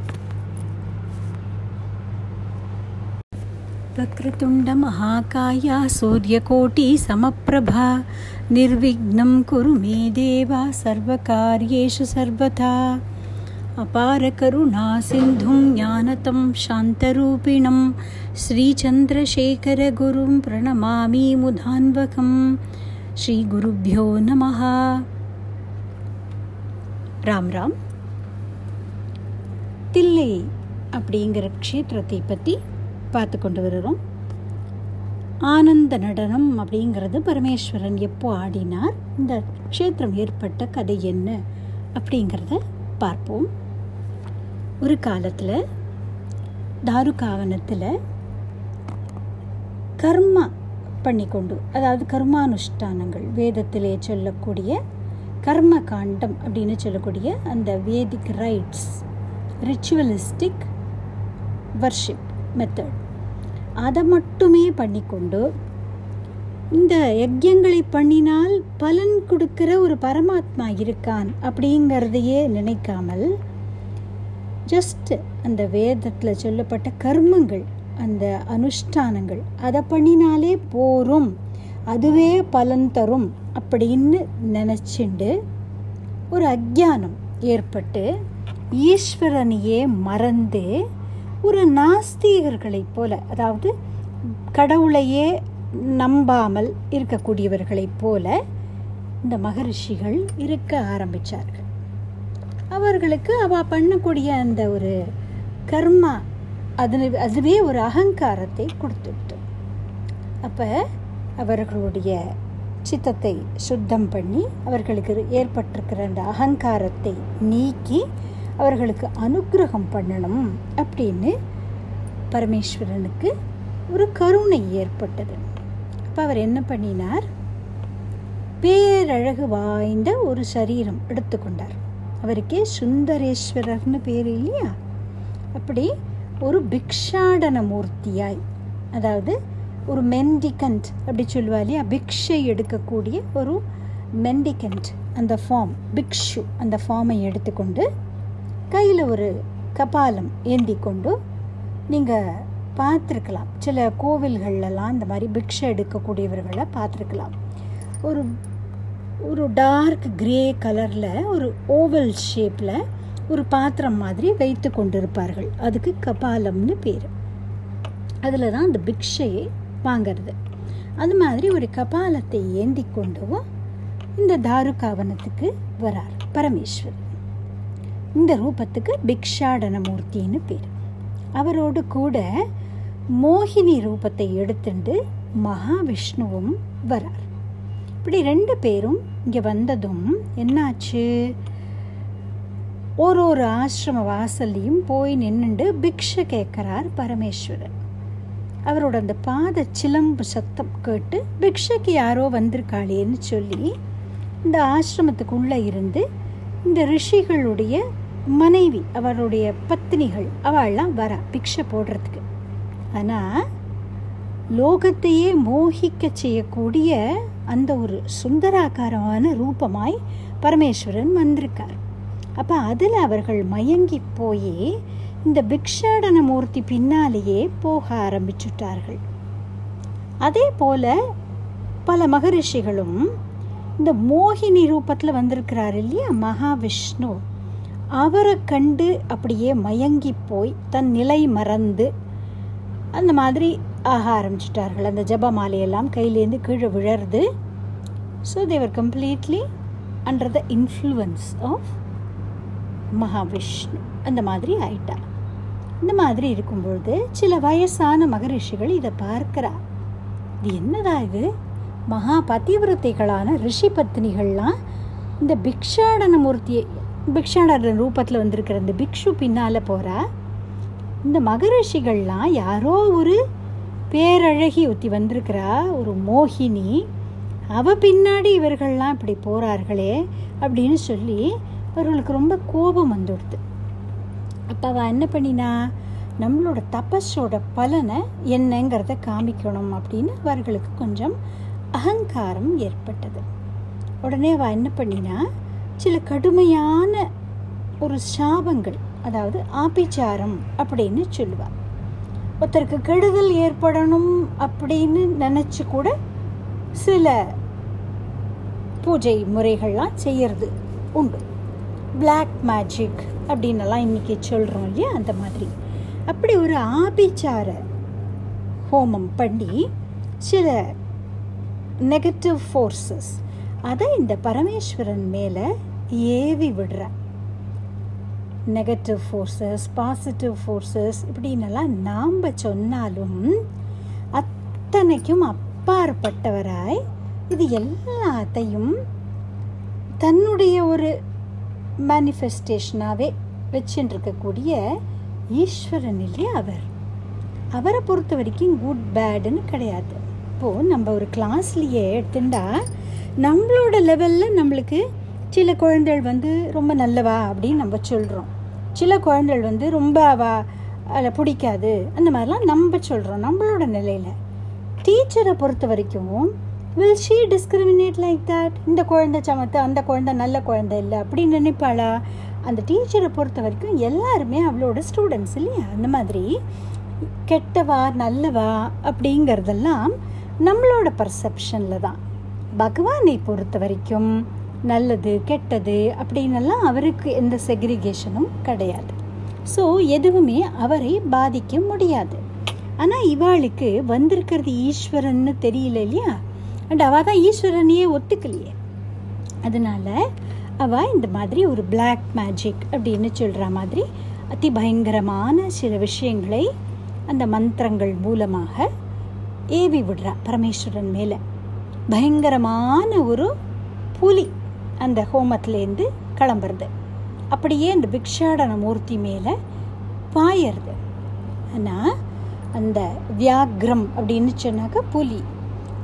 वक्रतुण्डमहाकाया सूर्यकोटि समप्रभा निर्विघ्नं कुरु मे देवा सर्वकार्येषु सर्वथा अपारकरुणासिन्धुं ज्ञानतं शान्तरूपिणं श्रीचन्द्रशेखरगुरुं प्रणमामि मुधान्वकं श्रीगुरुभ्यो नमः ராம் ராம் தில்லை அப்படிங்கிற க்ஷேத்திரத்தை பற்றி பார்த்து கொண்டு வருகிறோம். ஆனந்த நடனம் அப்படிங்கிறது பரமேஸ்வரன் எப்போ ஆடினார்? இந்த க்ஷேத்திரம் ஏற்பட்ட கதை என்ன? அப்படிங்கிறத பார்ப்போம். ஒரு காலத்தில் தாருகாவனத்தில் கர்மா பண்ணிக்கொண்டு அதாவது கர்மானுஷ்டானங்கள் வேதத்திலே சொல்லக்கூடிய கர்ம காண்டம் அப்படின்னு சொல்லக்கூடிய அந்த Vedic rites ritualistic worship method அதை மட்டுமே பண்ணிக்கொண்டு இந்த யஜ்யங்களை பண்ணினால் பலன் கொடுக்கிற ஒரு பரமாத்மா இருக்கான் அப்படிங்கிறதையே நினைக்காமல் ஜஸ்ட் அந்த வேதத்தில் சொல்லப்பட்ட கர்மங்கள் அந்த அனுஷ்டானங்கள் அதை பண்ணினாலே போரும் அதுவே பலன் தரும் அப்படின்னு நினச்சிண்டு ஒரு அக்ஞானம் ஏற்பட்டு ஈஸ்வரனையே மறந்து ஒரு நாஸ்திகர்களைப் போல அதாவது கடவுளையே நம்பாமல் இருக்கக்கூடியவர்களைப் போல இந்த மகரிஷிகள் இருக்க ஆரம்பித்தார்கள் அவர்களுக்கு அவ பண்ணக்கூடிய அந்த ஒரு கர்மா அது அதுவே ஒரு அகங்காரத்தை கொடுத்துட்டு அப்போ அவர்களுடைய சித்தத்தை சுத்தம் பண்ணி அவர்களுக்கு ஏற்பட்டிருக்கிற அந்த அகங்காரத்தை நீக்கி அவர்களுக்கு அனுகிரகம் பண்ணணும் அப்படின்னு பரமேஸ்வரனுக்கு ஒரு கருணை ஏற்பட்டது. அப்போ அவர் என்ன பண்ணினார்? பேரழகு வாய்ந்த ஒரு சரீரம் எடுத்துக்கொண்டார். அவருக்கே சுந்தரேஸ்வரர்னு பேர் இல்லையா? அப்படி ஒரு பிக்ஷாடன மூர்த்தியாய் அதாவது ஒரு மெண்டிகண்ட் அப்படி சொல்லுவா இல்லையா? பிக்ஷை எடுக்கக்கூடிய ஒரு மெண்டிகண்ட் அந்த ஃபார்ம் பிக்ஷு அந்த ஃபார்மை எடுத்துக்கொண்டு கையில் ஒரு கபாலம் ஏந்தி கொண்டு நீங்கள் பார்த்துருக்கலாம். சில கோவில்கள்லாம் இந்த மாதிரி பிக்ஷை எடுக்கக்கூடியவர்களை பார்த்துருக்கலாம். ஒரு ஒரு டார்க் கிரே கலரில் ஒரு ஓவல் ஷேப்பில் ஒரு பாத்திரம் மாதிரி வைத்து கொண்டிருப்பார்கள். அதுக்கு கபாலம்னு பேர். அதில் தான் அந்த பிக்ஷையை வாங்கிறது. அது மாதிரி ஒரு கபாலத்தை ஏந்தி கொண்டும் இந்த தாருகாவனத்துக்கு வரார் பரமேஸ்வரன் இந்த ரூபத்துக்கு பிக்ஷாடன மூர்த்தின்னு பேர். அவரோடு கூட மோகினி ரூபத்தை எடுத்துண்டு மகாவிஷ்ணுவும் வரார். இப்படி ரெண்டு பேரும் இங்கே வந்ததும் என்னாச்சு? ஒரு ஒரு ஆசிரம வாசல்லையும் போய் நின்றுண்டு பிக்ஷை கேட்குறார் பரமேஸ்வரன். அவரோட அந்த பாத சிலம்பு சத்தம் கேட்டு பிக்ஷைக்கு யாரோ வந்திருக்காளேன்னு சொல்லி இந்த ஆசிரமத்துக்குள்ளே இருந்து இந்த ரிஷிகளுடைய மனைவி அவருடைய பத்தினிகள் அவள்லாம் வரா பிக்ஷை போடுறதுக்கு. ஆனால் லோகத்தையே மோகிக்க செய்யக்கூடிய அந்த ஒரு சுந்தராகாரமான ரூபமாய் பரமேஸ்வரன் வந்திருக்கார். அப்போ அதில் அவர்கள் மயங்கி போய் இந்த பிக்ஷாடன மூர்த்தி பின்னாலேயே போக ஆரம்பிச்சுட்டார்கள். அதே போல பல மகரிஷிகளும் இந்த மோகினி ரூபத்தில் வந்திருக்கிறார் இல்லையா? மகாவிஷ்ணு. அவரை கண்டு அப்படியே மயங்கி போய் தன் நிலை மறந்து அந்த மாதிரி ஆக ஆரம்பிச்சிட்டார்கள். அந்த ஜபமாலையெல்லாம் கையிலேருந்து கீழே விழருது so they were completely under the influence of Mahavishnu. அந்த மாதிரி ஆயிட்டா இந்த மாதிரி இருக்கும்பொழுது சில வயசான மகரிஷிகள் இதை பார்க்குறா இது என்னதா இது? மகா பதிவிரத்தைகளான ரிஷி பத்னிகள்லாம் இந்த பிக்ஷாடன மூர்த்தியை பிக்ஷாடன ரூபத்தில் வந்திருக்கிற இந்த பிக்ஷு பின்னால் போகிற இந்த மகரிஷிகள்லாம் யாரோ ஒரு பேரழகி ஒத்தி வந்திருக்கிறா ஒரு மோகினி. அவ பின்னாடி இவர்கள்லாம் இப்படி போகிறார்களே அப்படின்னு சொல்லி அவர்களுக்கு ரொம்ப கோபம் வந்துடுது. அப்போ அவள் என்ன பண்ணினா நம்மளோட தபஸோட பலனை என்னங்கிறத காமிக்கணும் அப்படின்னு அவர்களுக்கு கொஞ்சம் அகங்காரம் ஏற்பட்டது. உடனே அவள் என்ன பண்ணினா சில கடுமையான ஒரு சாபங்கள் அதாவது ஆபிச்சாரம் அப்படின்னு சொல்லுவாள் ஒருத்தருக்கு கெடுதல் ஏற்படணும் அப்படின்னு நினச்சி கூட சில பூஜை முறைகள்லாம் செய்யறது உண்டு. பிளாக் மேஜிக் அப்படின்னலாம் இன்றைக்கி சொல்கிறோம் இல்லையா அந்த மாதிரி. அப்படி ஒரு ஆபிச்சார ஹோமம் பண்ணி சில நெகட்டிவ் ஃபோர்ஸஸ் அதை இந்த பரமேஸ்வரன் மேலே ஏவி விடுற. நெகட்டிவ் ஃபோர்ஸஸ் பாசிட்டிவ் ஃபோர்ஸஸ் இப்படின்னெல்லாம் நாம் சொன்னாலும் அத்தனைக்கும் அப்பாற்பட்டவராய் இது எல்லாத்தையும் தன்னுடைய ஒரு மேனிஃபெஸ்டேஷனாகவே வச்சுருக்கக்கூடிய ஈஸ்வரன் இல்லையா அவர். அவரை பொறுத்த வரைக்கும் குட் பேடுன்னு கிடையாது. இப்போது நம்ம ஒரு கிளாஸ்லேயே எடுத்துட்டா நம்மளோட லெவலில் நம்மளுக்கு சில குழந்தைகள் வந்து ரொம்ப நல்லவா அப்படின்னு நம்ம சொல்கிறோம் சில குழந்தைகள் வந்து ரொம்ப அவா அதில் பிடிக்காது. அந்த மாதிரிலாம் நம்ம சொல்கிறோம் நம்மளோட நிலையில். டீச்சரை பொறுத்த வரைக்கும் will she discriminate like that இந்த குழந்தை சமத்து அந்த குழந்தை நல்ல குழந்தை இல்லை அப்படின்னு நினைப்பாளா? அந்த டீச்சரை பொறுத்த வரைக்கும் எல்லாருமே அவளோட ஸ்டூடெண்ட்ஸ் இல்லையா? அந்த மாதிரி கெட்டவா நல்லவா? அப்படிங்கிறதெல்லாம் நம்மளோட பர்செப்ஷனில் தான். பகவானை பொறுத்த வரைக்கும் நல்லது கெட்டது அப்படின்னெல்லாம் அவருக்கு எந்த செக்ரிகேஷனும் கிடையாது. ஸோ எதுவுமே அவரை பாதிக்க முடியாது. ஆனால் இவாளுக்கு வந்திருக்கிறது ஈஸ்வரன்னு தெரியல இல்லையா? அண்ட் அவள் தான் ஈஸ்வரனையே ஒத்துக்கலையே. அதனால அவள் இந்த மாதிரி ஒரு பிளாக் மேஜிக் அப்படின்னு சொல்கிற மாதிரி அதி பயங்கரமான சில விஷயங்களை அந்த மந்திரங்கள் மூலமாக ஏவி விடுறா பரமேஸ்வரன் மேலே. பயங்கரமான ஒரு புலி அந்த ஹோமத்துலேருந்து கிளம்புறது. அப்படியே அந்த பிக்ஷாடன மூர்த்தி மேலே பாயறது. ஆனால் அந்த வியாகிரம் அப்படின்னு சொன்னாக்க புலி.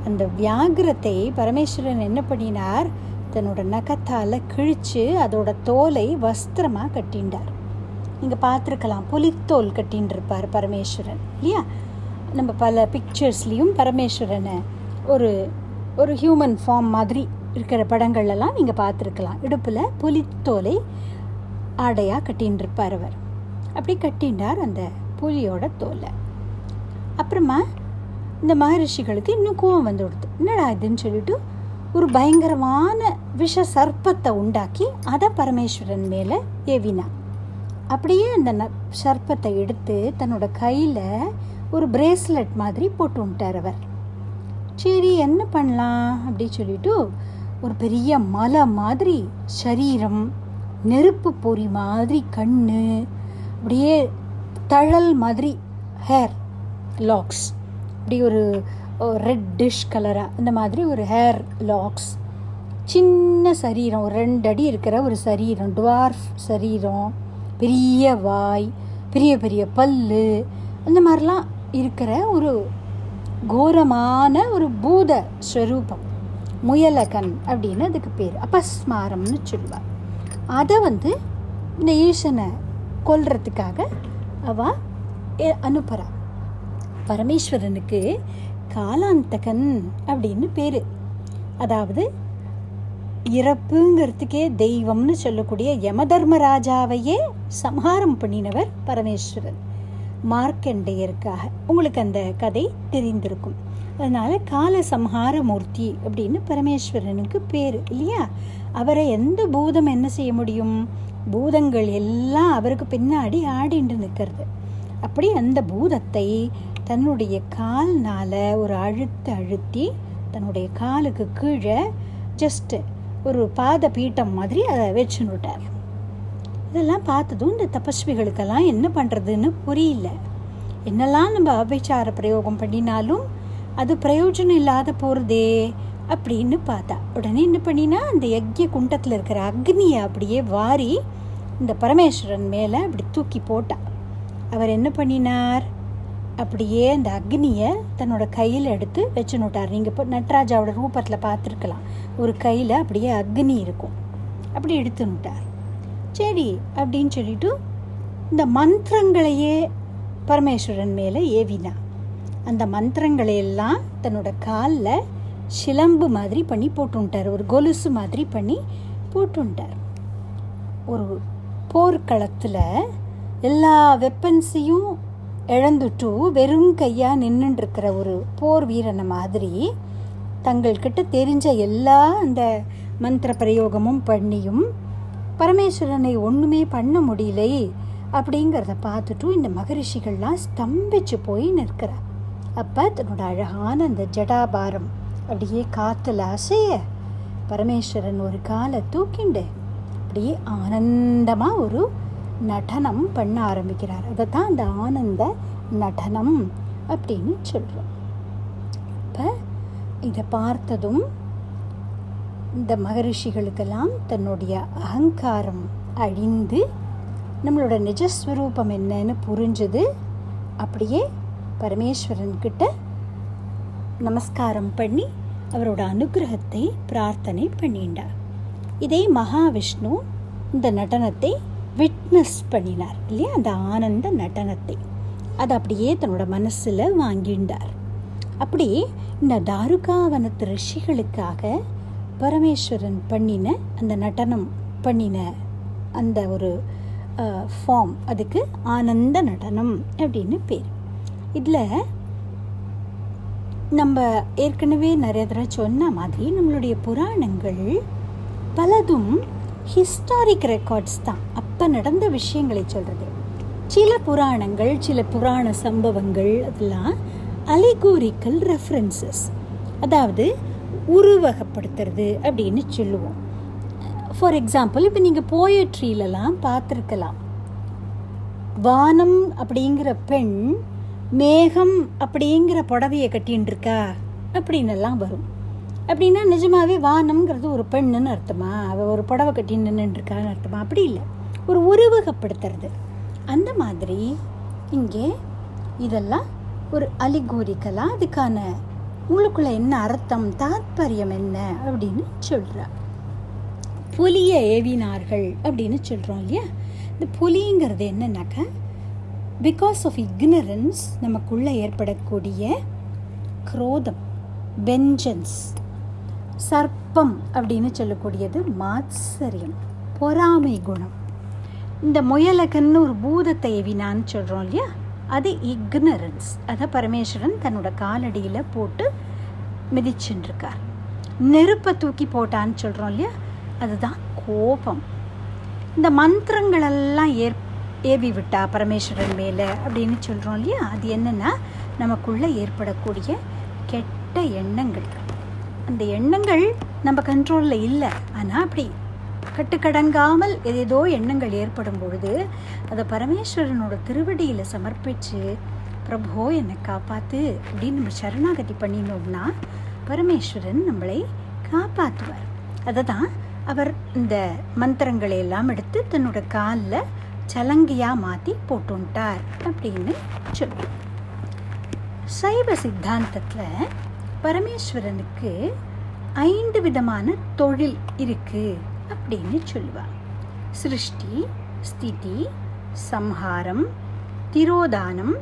அந்த வியாகிரத்தை பரமேஸ்வரன் என்ன பண்ணினார்? தன்னோட நகத்தால் கிழித்து அதோட தோலை வஸ்திரமாக கட்டிண்டார். நீங்கள் பார்த்துருக்கலாம் புலித்தோல் கட்டின்னு இருப்பார் பரமேஸ்வரன் இல்லையா? நம்ம பல பிக்சர்ஸ்லேயும் பரமேஸ்வரனை ஒரு ஒரு ஹியூமன் ஃபார்ம் மாதிரி இருக்கிற படங்கள்லாம் நீங்கள் பார்த்துருக்கலாம். இடுப்பில் புலித்தோலை ஆடையாக கட்டின்னு இருப்பார் அவர். அப்படி கட்டின்றார் அந்த புலியோட தோலை. அப்புறமா இந்த மகரிஷிகளுக்கு இன்னும் கோவம் வந்து கொடுத்து என்னடா இதுன்னு சொல்லிட்டு ஒரு பயங்கரமான விஷ சர்ப்பத்தை உண்டாக்கி அதை பரமேஸ்வரன் மேலே ஏவினா அப்படியே அந்த ந சர்ப்பத்தை எடுத்து தன்னோட கையில் ஒரு பிரேஸ்லெட் மாதிரி போட்டு விட்டார் அவர். சரி என்ன பண்ணலாம் அப்படி சொல்லிட்டு ஒரு பெரிய மலை மாதிரி சரீரம் நெருப்பு பொறி மாதிரி கண் அப்படியே தழல் மாதிரி ஹேர் லாக்ஸ் அப்படி ஒரு ரெட் டிஷ் கலராக இந்த மாதிரி ஒரு ஹேர் லாக்ஸ் சின்ன சரீரம் ஒரு ரெண்டு அடி இருக்கிற ஒரு சரீரம் டுவார்ஃப் சரீரம் பெரிய வாய் பெரிய பெரிய பல்லு அந்த மாதிரிலாம் இருக்கிற ஒரு கோரமான ஒரு பூத ஸ்வரூபம். முயலகன் அப்படின்னு அதுக்கு பேர். அபஸ்மாரம்னு சொல்லுவாள் அதை வந்து இந்த ஈசனை கொல்றதுக்காக அவ அனுப்புறா. பரமேஸ்வரனுக்கு காலாந்தகன் அப்படின்னு பேர். அதாவது இறப்புங்கிறதுக்கே தெய்வம்னு சொல்லக்கூடிய யமதர்மராஜாவையே சம்ஹாரம் பண்ணினவர் பரமேஸ்வரன். மார்க்கண்டேயருக்காக. உங்களுக்கு அந்த கதை தெரிந்திருக்கும். அதனால் கால சம்ஹார மூர்த்தி அப்படின்னு பரமேஸ்வரனுக்கு பேர் இல்லையா? அவரை எந்த பூதம் என்ன செய்ய முடியும்? பூதங்கள் எல்லாம் அவருக்கு பின்னாடி ஆடிண்டு நிற்கிறது. அப்படி அந்த பூதத்தை தன்னுடைய கால்னால ஒரு அழுத்த அழுத்தி தன்னுடைய காலுக்கு கீழே ஜஸ்ட்டு ஒரு பாத பீட்டம் மாதிரி அதை வச்சுன்னுட்டார் இதெல்லாம் பார்த்ததும் இந்த தபஸ்விகளுக்கெல்லாம் என்ன பண்ணுறதுன்னு புரியல. என்னெல்லாம் நம்ம அபிச்சார பிரயோகம் பண்ணினாலும் அது பிரயோஜனம் இல்லாத போகிறதே அப்படின்னு பார்த்தா. உடனே என்ன பண்ணினா அந்த யஜ்ய குண்டத்தில் இருக்கிற அக்னியை அப்படியே வாரி இந்த பரமேஸ்வரன் மேலே அப்படி தூக்கி போட்டா. அவர் என்ன பண்ணினார்? அப்படியே அந்த அக்னியை தன்னோட கையில் எடுத்து வச்சுனுட்டார். நீங்கள் இப்போ நட்ராஜாவோட ரூபத்தில் பார்த்துருக்கலாம். ஒரு கையில் அப்படியே அக்னி இருக்கும். அப்படி எடுத்துனுட்டார். சரி அப்படின்னு சொல்லிட்டு இந்த மந்திரங்களையே பரமேஸ்வரன் மேலே ஏவினா. அந்த மந்திரங்களையெல்லாம் தன்னோட காலில் சிலம்பு மாதிரி பண்ணி போட்டுட்டார் ஒரு கொலுசு மாதிரி பண்ணி போட்டுட்டார் ஒரு போர்க்களத்தில் எல்லா வெப்பன்ஸையும் இழந்துட்டு வெறும் கையாக நின்றுட்டுருக்கிற ஒரு போர் வீரனை மாதிரி தங்கள்கிட்ட தெரிஞ்ச எல்லா அந்த மந்திர பிரயோகமும் பண்ணியும் பரமேஸ்வரனை ஒன்றுமே பண்ண முடியலையே அப்படிங்கிறத பார்த்துட்டும் இந்த மகரிஷிகள்லாம் ஸ்தம்பிச்சு போய் நிற்கிறார். அப்போ தன்னோட அழகான அந்த ஜடாபாரம் அப்படியே காற்றுல அசைய பரமேஸ்வரன் ஒரு காலை தூக்கிண்டு அப்படியே ஆனந்தமாக ஒரு நடனம் பண்ண ஆரம்பிக்கிறார். அதை தான் அந்த ஆனந்த நடனம் அப்படின்னு சொல்கிறோம் இப்போ இதை பார்த்ததும் இந்த மகரிஷிகளுக்கெல்லாம் தன்னுடைய அகங்காரம் அழிந்து நம்மளோட நிஜஸ்வரூபம் என்னன்னு புரிஞ்சது. அப்படியே பரமேஸ்வரன்கிட்ட நமஸ்காரம் பண்ணி அவரோட அனுகிரகத்தை பிரார்த்தனை பண்ணிண்டார் இதே மகாவிஷ்ணு இந்த நடனத்தை விட்னஸ் பண்ணினார் இல்லையா? அந்த ஆனந்த நடனத்தை. அது அப்படியே தன்னோட மனசில் வாங்கிண்டார். அப்படி இந்த தாருகாவனத்து ரிஷிகளுக்காக பரமேஸ்வரன் பண்ணின அந்த நடனம் பண்ணின அந்த ஒரு ஃபார்ம் அதுக்கு ஆனந்த நடனம் அப்படின்னு பேர். இதில் நம்ம ஏற்கனவே நிறைய தடவை சொன்ன மாதிரி நம்மளுடைய புராணங்கள் பலதும் ஹிஸ்டாரிக் ரெக்கார்ட்ஸ் தான். அப்போ நடந்த விஷயங்களை சொல்கிறது சில புராணங்கள் சில புராண சம்பவங்கள் அதெல்லாம் அலிகோரிக்கல் ரெஃபரன்சஸ் அதாவது உருவகப்படுத்துறது அப்படின்னு சொல்லுவோம். ஃபார் எக்ஸாம்பிள் இப்போ நீங்கள் போயட்ரியிலலாம் பார்த்துருக்கலாம். வானம் அப்படிங்கிற பெண் மேகம் அப்படிங்கிற புடவையை கட்டின்னு இருக்கா அப்படின்னு எல்லாம் வரும். அப்படின்னா நிஜமாவே வானம்ங்கிறது ஒரு பெண்ணுன்னு அர்த்தமா? அவள் ஒரு புடவை கட்டி நின்றுருக்கான்னு அர்த்தமா? அப்படி இல்லை. ஒரு உருவகப்படுத்துறது. அந்த மாதிரி இங்கே இதெல்லாம் ஒரு அலிகோரிக்கலாக அதுக்கான உங்களுக்குள்ள என்ன அர்த்தம் தாத்பரியம் என்ன அப்படின்னு சொல்கிறார் புலியை ஏவினார்கள் அப்படின்னு சொல்கிறோம் இல்லையா? இந்த புலிங்கிறது என்னன்னாக்கா பிகாஸ் ஆஃப் இக்னரன்ஸ் நமக்குள்ளே ஏற்படக்கூடிய குரோதம் வெஞ்சன்ஸ் சர்ப்பம் அப்படின்னு சொல்லக்கூடியது மாத்சரியம் பொறாமை குணம். இந்த முயலகன்னு ஒரு பூதத்தை எவினான்னு சொல்கிறோம் இல்லையா? அது இக்னரன்ஸ் அதை பரமேஸ்வரன் தன்னோட காலடியில் போட்டு மிதிச்சுட்டுருக்கார் நெருப்பை தூக்கி போட்டான்னு சொல்கிறோம் இல்லையா? அதுதான் கோபம். இந்த மந்திரங்களெல்லாம் ஏற் ஏவி விட்டா பரமேஸ்வரன் மேலே அப்படின்னு சொல்கிறோம் இல்லையா? அது என்னென்னா நமக்குள்ளே ஏற்படக்கூடிய கெட்ட எண்ணங்கள். அந்த எண்ணங்கள் நம்ம கண்ட்ரோலில் இல்லை. ஆனால் அப்படி கட்டுக்கடங்காமல் ஏதேதோ எண்ணங்கள் ஏற்படும் பொழுது அதை பரமேஸ்வரனோட திருவடியில் சமர்ப்பித்து பிரபோ என்னை காப்பாற்று அப்படின்னு நம்ம சரணாகதி பண்ணினோம்னா பரமேஸ்வரன் நம்மளை காப்பாற்றுவார் அதை தான் அவர் இந்த மந்திரங்களை எல்லாம் எடுத்து தன்னோட காலில் சலங்கையாக மாற்றி போட்டுட்டார் அப்படின்னு சொல்லுவோம் சைவ சித்தாந்தத்தில் பரமேஸ்வரனுக்கு ஐந்து விதமான தொழில் இருக்குது அப்படின்னு சொல்லுவா. சிருஷ்டி ஸ்திதி சம்ஹாரம் திரோதானம்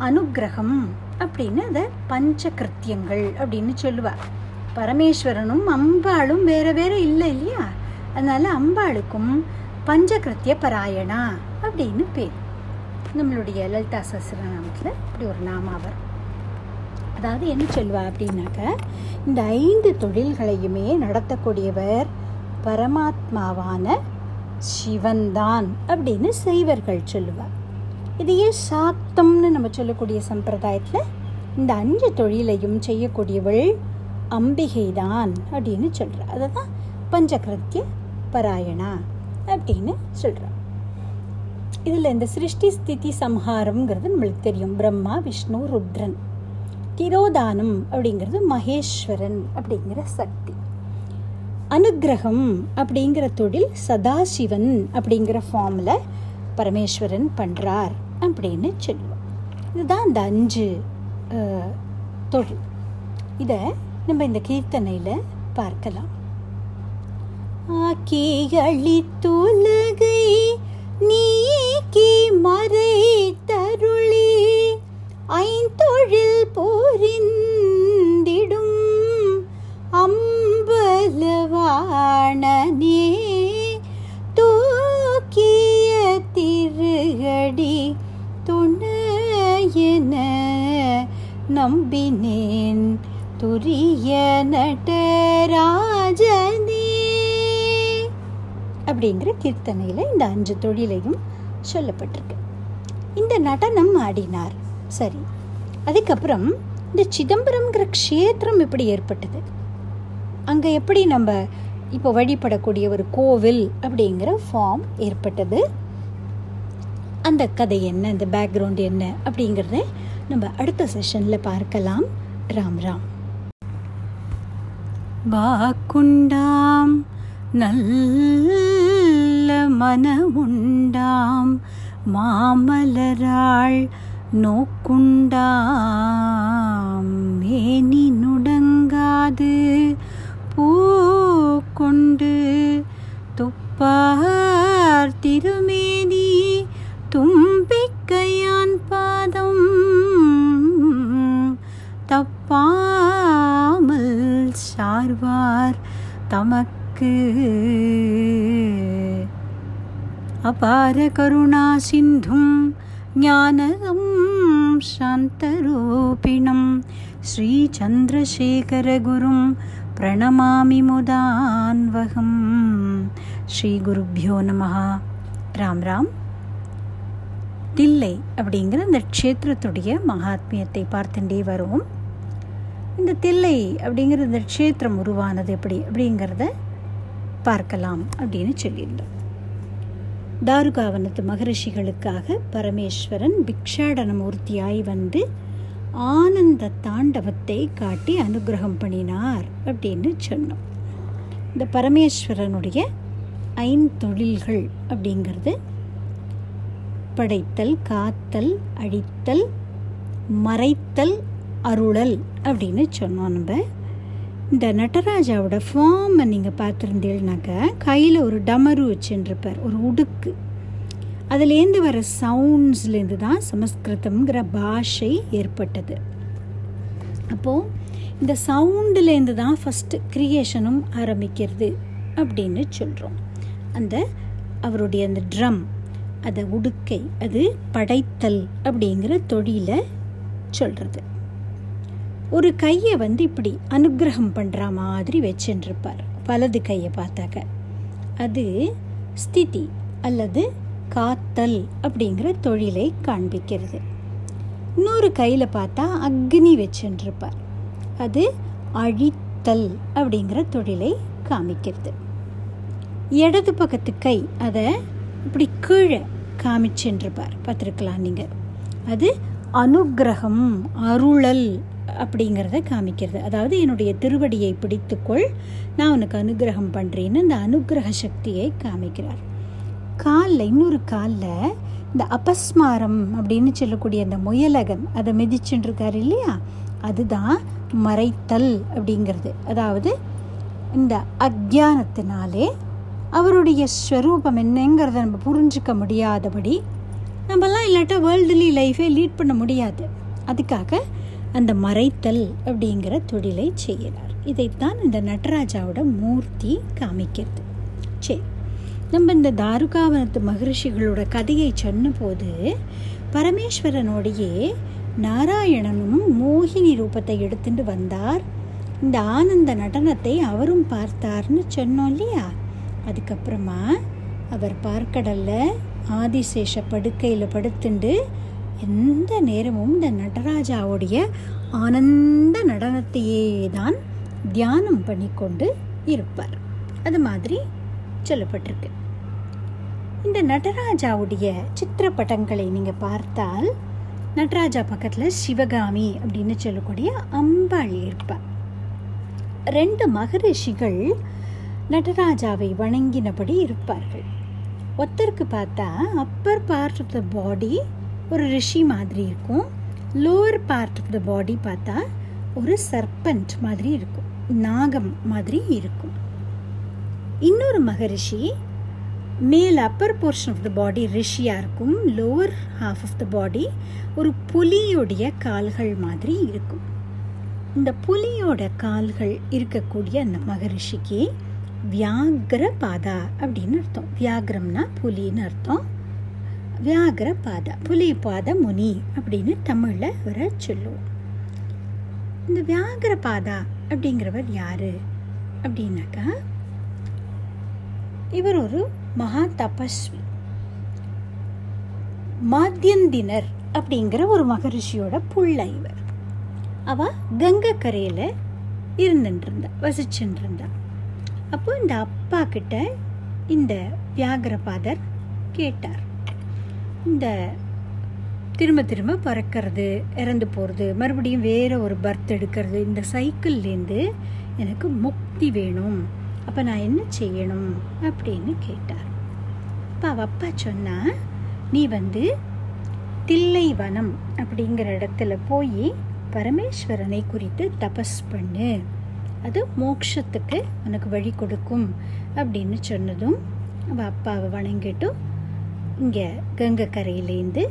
அனுகிரகம் அப்படின்னு அதை பஞ்சகிருத்தியங்கள் அப்படின்னு சொல்லுவா. பரமேஸ்வரனும் அம்பாளும் வேற வேற இல்லை இல்லையா? அதனால அம்பாளுக்கும் பஞ்சகிருத்திய பராயணா அப்படின்னு பேர். நம்மளுடைய லலிதா சஹஸ்ரநாமத்தில் இப்படி ஒரு நாமாவர் அதாவது என்ன சொல்வா அப்படின்னாக்க இந்த ஐந்து தொழில்களையுமே நடத்தக்கூடியவர் பரமாத்மாவான சிவன்தான் அப்படின்னு செய்வர்கள் சொல்லுவார். இதையே சாக்தம்னு நம்ம சொல்லக்கூடிய சம்பிரதாயத்தில் இந்த அஞ்சு தொழிலையும் செய்யக்கூடியவள் அம்பிகை தான் அப்படின்னு சொல்கிறார் அதை தான் பஞ்சகிருத்திய பராயணா அப்படின்னு சொல்கிறார் இதில் இந்த சிருஷ்டி ஸ்திதி சம்ஹாரம்ங்கிறது நம்மளுக்கு தெரியும். பிரம்மா விஷ்ணு ருத்ரன் திரோதானம் அப்படிங்கிறது மகேஸ்வரன் அப்படிங்கிற சக்தி. அனுகிரகம் அப்படிங்கிற தொழில் சதாசிவன் அப்படிங்கிற ஃபார்மில் பரமேஸ்வரன் பண்ணுறார் அப்படின்னு சொல்லுவோம். இதுதான் இந்த அஞ்சு தொழில். இதை நம்ம இந்த கீர்த்தனையில் பார்க்கலாம். ஆக்கி அழித்துலகை நீக்கி மறை தருளி ஐந்தொழில் போரிந்திடும் அம்பலவாணனே தூக்கிய திருகடி துணையன நம்பினேன். துரிய நடராஜனே. அப்படிங்கிற கீர்த்தனையில் இந்த அஞ்சு தொழிலையும் சொல்லப்பட்டிருக்கு. இந்த நடனம் ஆடினார். சரி அதுக்கப்புறம் இந்த சிதம்பரம்ங்கிற க்ஷேத்திரம் இப்படி ஏற்பட்டது. அங்கே எப்படி நம்ம இப்போ வழிபடக்கூடிய ஒரு கோவில் அப்படிங்கிற ஃபார்ம் ஏற்பட்டது? அந்த கதை என்ன? இந்த பேக்ரவுண்ட் என்ன? அப்படிங்கிறத நம்ம அடுத்த செஷனில் பார்க்கலாம். ராம் ராம். வாக்குண்டாம் நல்ல மனமுண்டாம் மாமலராள் நோக்குண்டாம். அபார கருணா சிந்தும் ஞானகம் சாந்தரூபிணம் ஸ்ரீச்சந்திரசேகரகுரும் பிரணமாமி முதான்வகம் ஸ்ரீகுருப்பியோ நம ராம் ராம் தில்லை அப்படிங்கிற இந்த க்ஷேத்திரத்துடைய மகாத்மியத்தை பார்த்துட்டே வருவோம். இந்த தில்லை அப்படிங்கிற இந்த க்ஷேத்திரம் உருவானது எப்படி அப்படிங்கிறத பார்க்கலாம் அப்படின்னு சொல்லியிருந்தோம். தாருகாவனத்து மகரிஷிகளுக்காக பரமேஸ்வரன் பிக்ஷாடன மூர்த்தியாய் வந்து ஆனந்த தாண்டவத்தை காட்டி அனுகிரகம் பண்ணினார் அப்படின்னு சொன்னோம். இந்த பரமேஸ்வரனுடைய ஐந்தொழில்கள் அப்படிங்கிறது படைத்தல் காத்தல் அழித்தல் மறைத்தல் அருளல் அப்படின்னு சொன்னோம் நம்ம. இந்த நடராஜாவோட ஃபார்மை நீங்கள் பார்த்துருந்தீங்கனாக்க கையில் ஒரு டமரு வச்சுருப்பார் ஒரு உடுக்கு. அதுலேருந்து வர சவுண்ட்ஸ்லேருந்து தான் சமஸ்கிருதம்ங்கிற பாஷை ஏற்பட்டது. அப்போது இந்த சவுண்டுலேருந்து தான் ஃபஸ்ட்டு க்ரியேஷனும் ஆரம்பிக்கிறது அப்படின்னு சொல்கிறோம் அந்த அவருடைய அந்த ட்ரம் அதை உடுக்கை அது படைத்தல் அப்படிங்கிற தொழிலை சொல்கிறது ஒரு கையை வந்து இப்படி அனுகிரகம் பண்ணுற மாதிரி வச்சுருப்பார் வலது கையை பார்த்தாக்க. அது ஸ்திதி அல்லது காத்தல் அப்படிங்கிற தொழிலை காண்பிக்கிறது. இன்னொரு கையில் பார்த்தா அக்னி வச்சுருப்பார் அது அழித்தல் அப்படிங்கிற தொழிலை காமிக்கிறது. இடது பக்கத்து கை அதை இப்படி கீழே காமிச்சுருப்பார் பார்த்துருக்கலாம் நீங்கள் அது அனுகிரகம் அருளல் அப்படிங்கிறத காமிக்கிறது. அதாவது என்னுடைய திருவடியை பிடித்துக்கொள் நான் உனக்கு அனுகிரகம் பண்ணுறேன்னு இந்த அனுகிரக சக்தியை காமிக்கிறார். காலில் இன்னொரு காலில் இந்த அபஸ்மாரம் அப்படின்னு சொல்லக்கூடிய அந்த முயலகன் அதை மிதிச்சுட்டுருக்காரு இல்லையா? அதுதான் மறைத்தல் அப்படிங்கிறது. அதாவது இந்த அக்ஞானத்தினாலே அவருடைய ஸ்வரூபம் என்னங்கிறத நம்ம புரிஞ்சிக்க முடியாதபடி நம்மலாம் இல்லாட்டா வேர்ல்டுலி லைஃபே லீட் பண்ண முடியாது. அதுக்காக அந்த மறைத்தல் அப்படிங்கிற தொழிலை செய்கிறார் இதைத்தான் இந்த நடராஜாவோட மூர்த்தி காமிக்கிறது. சரி நம்ம இந்த தாருகாவனத்து மகரிஷிகளோட கதையை சொன்னபோது பரமேஸ்வரனோடையே நாராயணனும் மோகினி ரூபத்தை எடுத்துட்டு வந்தார். இந்த ஆனந்த நடனத்தை அவரும் பார்த்தார்னு சொன்னோம் இல்லையா? அதுக்கப்புறமா அவர் பார்க்கடல்ல ஆதிசேஷ படுக்கையில் படுத்துண்டு எந்த நேரமும் இந்த நடராஜாவுடைய ஆனந்த நடனத்தையே தான் தியானம் பண்ணிக்கொண்டு இருப்பார். அது மாதிரி சொல்லப்பட்டிருக்கு. இந்த நடராஜாவுடைய சித்திரப்படங்களை நீங்கள் பார்த்தால் நடராஜா பக்கத்தில் சிவகாமி அப்படின்னு சொல்லக்கூடிய அம்பாள் இருப்பார். ரெண்டு மகரிஷிகள் நடராஜாவை வணங்கினபடி இருப்பார்கள். ஒருத்தருக்கு பார்த்தா upper part of the body ஒரு ரிஷி மாதிரி இருக்கும். Lower part of the body பார்த்தா ஒரு சர்பண்ட் மாதிரி இருக்கும். நாகம் மாதிரி இருக்கும். இன்னொரு மகரிஷி மேல் upper portion of the body ரிஷியாக இருக்கும். Lower half of the body ஒரு புலியுடைய கால்கள் மாதிரி இருக்கும். இந்த புலியோட கால்கள் இருக்கக்கூடிய அந்த மகரிஷிக்கு வியாகர பாதா அப்படின்னு அர்த்தம். வியாகரம்னா புலின்னு அர்த்தம். வியாகர பாதா புலிபாத முனி அப்படின்னு தமிழில் அவரை சொல்லுவோம். இந்த வியாகர பாதா அப்படிங்கிறவர் யாரு? அப்படின்னாக்கா இவர் ஒரு மகா தபஸ்வி. மாத்தியந்தினர் அப்படிங்கிற ஒரு மகரிஷியோட புள்ள இவர். அவ கங்கை கரையில் இருந்துட்டு இருந்தா வசிச்சுட்டு இருந்தா அப்போ இந்த அப்பா கிட்ட இந்த வியாகரபாதர் கேட்டார். இந்த திரும்ப திரும்ப பறக்கிறது இறந்து போகிறது மறுபடியும் வேறு ஒரு பர்த் எடுக்கிறது இந்த சைக்கிள்லேருந்து எனக்கு முக்தி வேணும். அப்போ நான் என்ன செய்யணும் அப்படின்னு கேட்டார். அப்போ அவள் அப்பா சொன்னால் நீ வந்து தில்லைவனம் அப்படிங்கிற இடத்துல போய் பரமேஸ்வரனை குறித்து தபஸ் பண்ணு. அது மோட்சத்துக்கு உனக்கு வழி கொடுக்கும். அப்படின்னு சொன்னதும் அவள் அப்பாவை வணங்கிட்டும் இங்கே கங்கை கரையிலேருந்து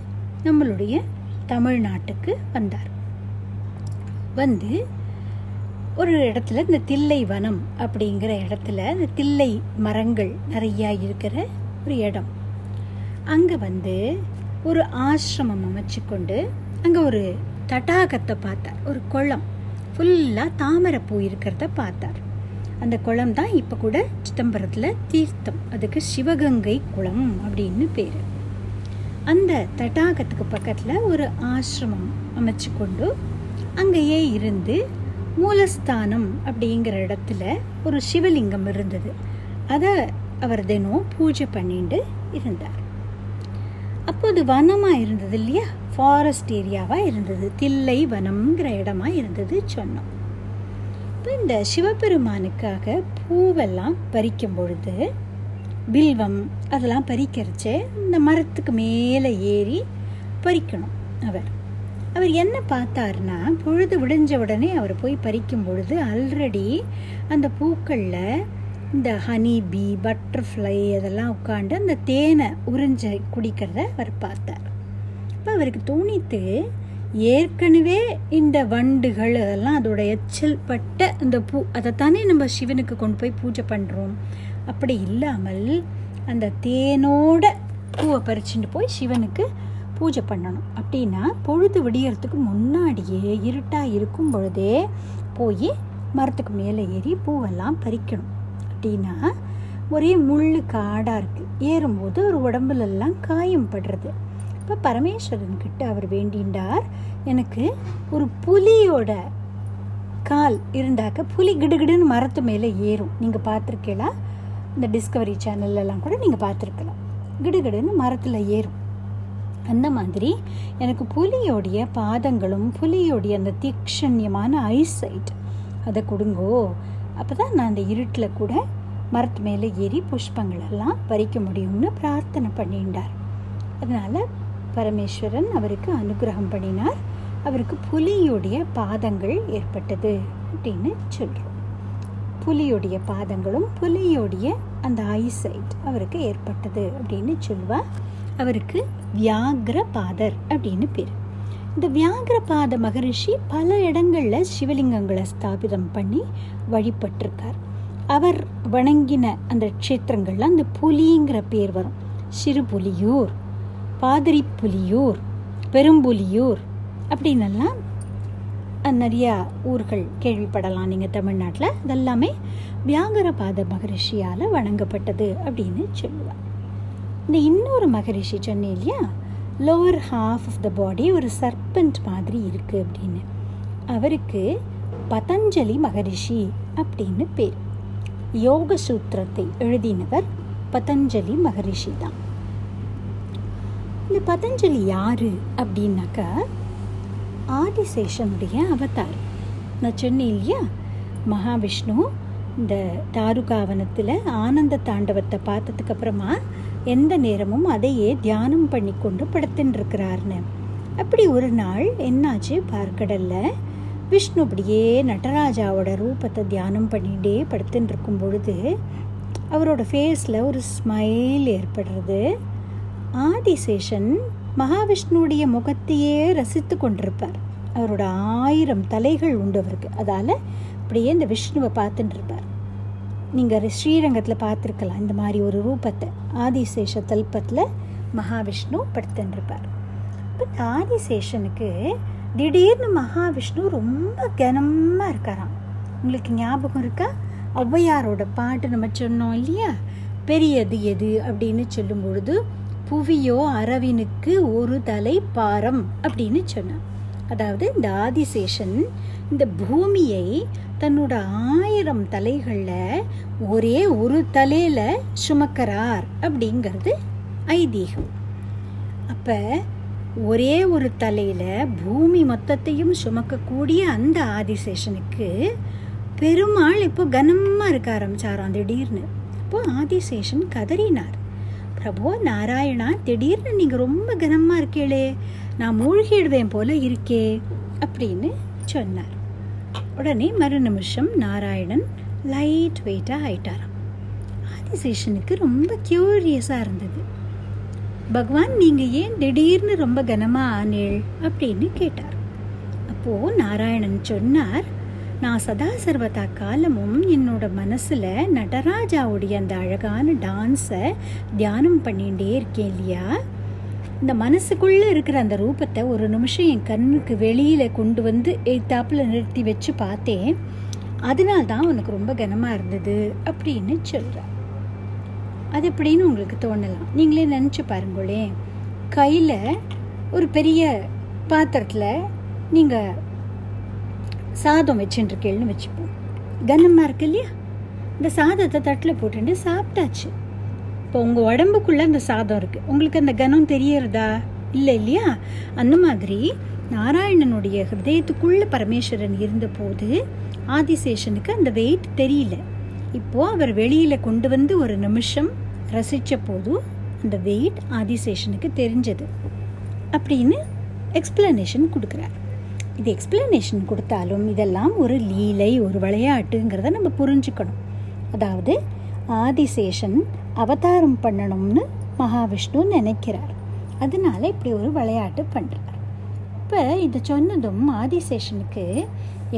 நம்மளுடைய தமிழ்நாட்டுக்கு வந்தார். வந்து ஒரு இடத்துல இந்த தில்லை வனம் அப்படிங்கிற இடத்துல இந்த தில்லை மரங்கள் நிறையா இருக்கிற ஒரு இடம். அங்கே வந்து ஒரு ஆசிரமம் அமைச்சு கொண்டு அங்கே ஒரு தடாகத்தை பார்த்தார். ஒரு குளம். ஃபுல்லாக தாமரைப்பூ இருக்கிறத பார்த்தார். அந்த குளம் தான் இப்போ கூட சிதம்பரத்தில் தீர்த்தம். அதுக்கு சிவகங்கை குளம் அப்படின்னு பேர். அந்த தடாகத்துக்கு பக்கத்தில் ஒரு ஆசிரமம் அமைச்சு கொண்டு அங்கேயே இருந்து மூலஸ்தானம் அப்படிங்கிற இடத்துல ஒரு சிவலிங்கம் இருந்தது. அதை அவர் தினம் பூஜை பண்ணிட்டு இருந்தார். அப்போது வனமாக இருந்தது இல்லையா? ஃபாரஸ்ட் ஏரியாவாக இருந்தது. தில்லை வனம்ங்கிற இடமா இருந்தது சொன்னோம். அப்போ இந்த சிவபெருமானுக்காக பூவெல்லாம் பறிக்கும் பொழுது பில்வம் அதெல்லாம் பறிக்கிறச்சே இந்த மரத்துக்கு மேலே ஏறி பறிக்கணும் அவர். அவர் என்ன பார்த்தார்னா பொழுது விடிஞ்ச உடனே அவர் போய் பறிக்கும் பொழுது ஆல்ரெடி அந்த பூக்களில் இந்த ஹனி பீ பட்டர்ஃப்ளை அதெல்லாம் உட்காந்து அந்த தேனை உறிஞ்ச குடிக்கிறத அவர் பார்த்தார். அப்போ அவருக்கு தோணித்து ஏற்கனவே இந்த வண்டுகள் அதெல்லாம் அதோட எச்சல் பட்ட அந்த பூ அதைத்தானே நம்ம சிவனுக்கு கொண்டு போய் பூஜை பண்ணுறோம் அப்படி இல்லாமல் அந்த தேனோட பூவை பறிச்சுட்டு போய் சிவனுக்கு பூஜை பண்ணணும். அப்படின்னா பொழுது விடியறதுக்கு முன்னாடியே இருட்டாக இருக்கும் பொழுதே போய் மரத்துக்கு மேலே ஏறி பூவெல்லாம் பறிக்கணும். அப்படின்னா ஒரே முள் காடாக இருக்குது ஏறும்போது ஒரு உடம்புலெல்லாம் காயம் படுறது. இப்போ பரமேஸ்வரன் கிட்ட அவர் வேண்டின்றார். எனக்கு ஒரு புலியோட கால் இருந்தாக்க புலி கிடுகிடுன்னு மரத்து மேலே ஏறும். நீங்கள் பார்த்துருக்கீங்களா? இந்த டிஸ்கவரி சேனல்லலாம் கூட நீங்கள் பார்த்துருக்கலாம். கிடுகிடுன்னு மரத்தில் ஏறும். அந்த மாதிரி எனக்கு புலியோடைய பாதங்களும் புலியோடைய அந்த தீக்ஷண்யமான ஐசைட் அதை கொடுங்கோ. அப்போ தான் நான் அந்த இருட்டில் கூட மரத்து மேலே ஏறி புஷ்பங்களெல்லாம் பறிக்க முடியும்னு பிரார்த்தனை பண்ணிண்டார் அதனால் பரமேஸ்வரன் அவருக்கு அனுகிரகம் பண்ணினார். அவருக்கு புலியுடைய பாதங்கள் ஏற்பட்டது அப்படின்னு சொல்கிறோம் புலியுடைய பாதங்களும் புலியுடைய அந்த ஐசைட் அவருக்கு ஏற்பட்டது அப்படின்னு சொல்லுவா அவருக்கு வியாகிரபாதர் அப்படின்னு பேர். இந்த வியாகிரபாத மகரிஷி பல இடங்களில் சிவலிங்கங்களை ஸ்தாபிதம் பண்ணி வழிபட்டிருக்கார். அவர் வணங்கின அந்த க்ஷேத்திரங்களில் அந்த புலிங்கிற பேர் வரும். சிறுபுலியூர் பாதிரி புலியூர் பெரும்புலியூர் அப்படின்னெல்லாம் நிறையா ஊர்கள் கேள்விப்படலாம் நீங்கள் தமிழ்நாட்டில். இதெல்லாமே வியாகரபாத மகரிஷியால் வணங்கப்பட்டது அப்படின்னு சொல்லுவாள் இந்த இன்னொரு மகரிஷி சொன்னேன் இல்லையா? Lower half of the body ஒரு சர்பண்ட் மாதிரி இருக்குது அப்படின்னு. அவருக்கு பதஞ்சலி மகரிஷி அப்படின்னு பேர். யோக சூத்திரத்தை எழுதினவர் பதஞ்சலி மகரிஷி தான். இந்த பதஞ்சலி யார் அப்படின்னாக்கா ஆதிசேஷனுடைய அவதார். நான் சொன்னேன் இல்லையா? மகாவிஷ்ணு இந்த தாருகாவனத்தில் ஆனந்த தாண்டவத்தை பார்த்ததுக்கப்புறமா எந்த நேரமும் அதையே தியானம் பண்ணி கொண்டு படுத்துட்டுருக்கிறார்னு அப்படி ஒரு நாள் என்னாச்சு பார்க்கடல்ல? விஷ்ணு அப்படியே நடராஜாவோட ரூபத்தை தியானம் பண்ணிகிட்டே படுத்துட்டு இருக்கும் பொழுது அவரோட ஃபேஸில் ஒரு ஸ்மைல் ஏற்படுறது. ஆதிசேஷன் மகாவிஷ்ணுடைய முகத்தையே ரசித்து கொண்டிருப்பார். அவரோட ஆயிரம் தலைகள் உண்டு அவருக்கு. அதால் அப்படியே இந்த விஷ்ணுவை பார்த்துட்டு இருப்பார். நீங்கள் ஸ்ரீரங்கத்தில் பார்த்துருக்கலாம் இந்த மாதிரி ஒரு ரூபத்தை. ஆதிசேஷ தல்பத்தில் மகாவிஷ்ணு படுத்துட்டு இருப்பார். இப்போ ஆதிசேஷனுக்கு திடீர்னு மகாவிஷ்ணு ரொம்ப கனமாக இருக்காராம். உங்களுக்கு ஞாபகம் இருக்கா? ஔவையாரோட பாட்டு நம்ம சொன்னோம் இல்லையா? பெரியது எது அப்படின்னு சொல்லும் பொழுது புவியோ அரவினுக்கு ஒரு தலை பாரம் அப்படின்னு சொன்னான். அதாவது இந்த ஆதிசேஷன் இந்த பூமியை தன்னோட ஆயிரம் தலைகளில் ஒரே ஒரு தலையில் சுமக்கிறார் அப்படிங்கிறது ஐதீகம். அப்போ ஒரே ஒரு தலையில் பூமி மொத்தத்தையும் சுமக்கக்கூடிய அந்த ஆதிசேஷனுக்கு பெருமாள் இப்போ கனமாக இருக்க ஆரம்பித்தாராம் திடீர்னு. இப்போ ஆதிசேஷன் கதறினார். பிரபோ நாராயணா திடீர்னு நீங்கள் ரொம்ப கனமாக இருக்கீளே நான் மூழ்கிடுவேன் போல இருக்கே அப்படின்னு சொன்னார். உடனே மறு நிமிஷம் நாராயணன் லைட் வெயிட்டாக ஆயிட்டாராம். ஆதிசேஷனுக்கு ரொம்ப க்யூரியஸாக இருந்தது. பகவான் நீங்கள் ஏன் திடீர்னு ரொம்ப கனமாக ஆனேள் அப்படின்னு கேட்டார். அப்போது நாராயணன் சொன்னார் நான் சதா சர்வதா காலமும் என்னோட மனசில் நடராஜாவுடைய அந்த அழகான டான்ஸை தியானம் பண்ணிகிட்டே இருக்கேன் இல்லையா? இந்த மனசுக்குள்ளே இருக்கிற அந்த ரூபத்தை ஒரு நிமிஷம் என் கண்ணுக்கு வெளியில் கொண்டு வந்து எய்த்தாப்பில் நிறுத்தி வச்சு பார்த்தேன். அதனால தான் உனக்கு ரொம்ப கனமாக இருந்தது அப்படின்னு சொல்கிறார் அது எப்படின்னு உங்களுக்கு தோணலாம். நீங்களே நினச்சி பாருங்களேன். கையில் ஒரு பெரிய பாத்திரத்தில் நீங்கள் சாதம் வச்சுட்டுருக்கேள்னு வச்சுப்போம். கனமாக இருக்கு இல்லையா இந்த சாதத்தை தட்டில் போட்டுட்டு சாப்பிட்டாச்சு. இப்போ உங்கள் உடம்புக்குள்ளே அந்த சாதம் இருக்குது உங்களுக்கு அந்த கனம் தெரியறதா? இல்லை இல்லையா? அந்த மாதிரி நாராயணனுடைய ஹிருதயத்துக்குள்ளே பரமேஸ்வரன் இருந்தபோது ஆதிசேஷனுக்கு அந்த வெயிட் தெரியல. இப்போது அவர் வெளியில் கொண்டு வந்து ஒரு நிமிஷம் ரசித்த போது அந்த வெயிட் ஆதிசேஷனுக்கு தெரிஞ்சது. அப்படின்னு எக்ஸ்பிளனேஷன் கொடுக்குறார். இது எக்ஸ்பிளனேஷன் கொடுத்தாலும் இதெல்லாம் ஒரு லீலை ஒரு விளையாட்டுங்கிறத நம்ம புரிஞ்சுக்கணும். அதாவது ஆதிசேஷன் அவதாரம் பண்ணணும்னு மகாவிஷ்ணு நினைக்கிறார். அதனால இப்படி ஒரு விளையாட்டு பண்ணுறார் இப்போ இதை சொன்னதும் ஆதிசேஷனுக்கு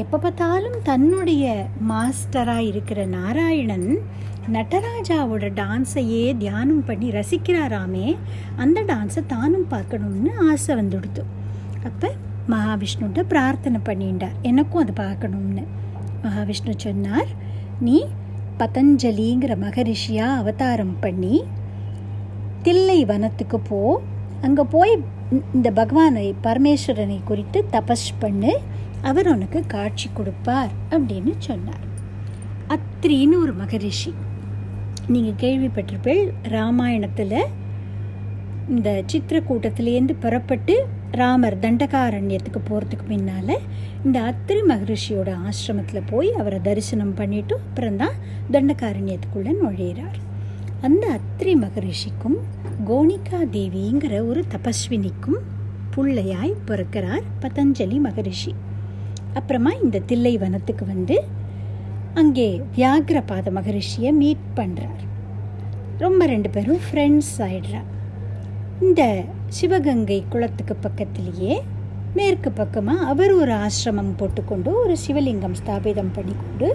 எப்போ பார்த்தாலும் தன்னுடைய மாஸ்டராக இருக்கிற நாராயணன் நடராஜாவோட டான்ஸையே தியானம் பண்ணி ரசிக்கிறாராமே அந்த டான்ஸை தானும் பார்க்கணும்னு ஆசை வந்துடுது. அப்போ மகாவிஷ்ணுட்ட பிரார்த்தனை பண்ணிட்டார். எனக்கும் அதை பார்க்கணும்னு. மகாவிஷ்ணு சொன்னார் நீ பதஞ்சலிங்கிற மகரிஷியாக அவதாரம் பண்ணி தில்லை வனத்துக்கு போ. அங்கே போய் இந்த பகவானை பரமேஸ்வரனை குறித்து தபஸ் பண்ணு. அவர் உனக்கு காட்சி கொடுப்பார் அப்படின்னு சொன்னார். அத்ரின்னு ஒரு மகரிஷி. நீங்கள் கேள்விப்பட்டிருப்பீள் ராமாயணத்தில் இந்த சித்திரக்கூட்டத்திலேருந்து புறப்பட்டு ராமர் தண்டகாரண்யத்துக்கு போகிறதுக்கு முன்னால் இந்த அத்திரி மகரிஷியோட ஆசிரமத்தில் போய் அவரை தரிசனம் பண்ணிவிட்டு அப்புறம்தான் தண்டகாரண்யத்துக்குள்ளே நுழையிறார். அந்த அத்திரி மகரிஷிக்கும் கோணிகா தேவிங்கிற ஒரு தபஸ்வினிக்கும் புள்ளையாய் பிறக்கிறார் பதஞ்சலி மகரிஷி. அப்புறமா இந்த தில்லை வனத்துக்கு வந்து அங்கே வியாகிரபாத மகரிஷியை மீட் பண்ணுறார் ரொம்ப ரெண்டு பேரும் ஃப்ரெண்ட்ஸ் ஆயிடுறா இந்த சிவகங்கை குளத்துக்கு பக்கத்திலேயே மேற்கு பக்கமாக அவர் ஒரு ஆசிரமம் போட்டுக்கொண்டு ஒரு சிவலிங்கம் ஸ்தாபிதம் பண்ணிக்கொண்டு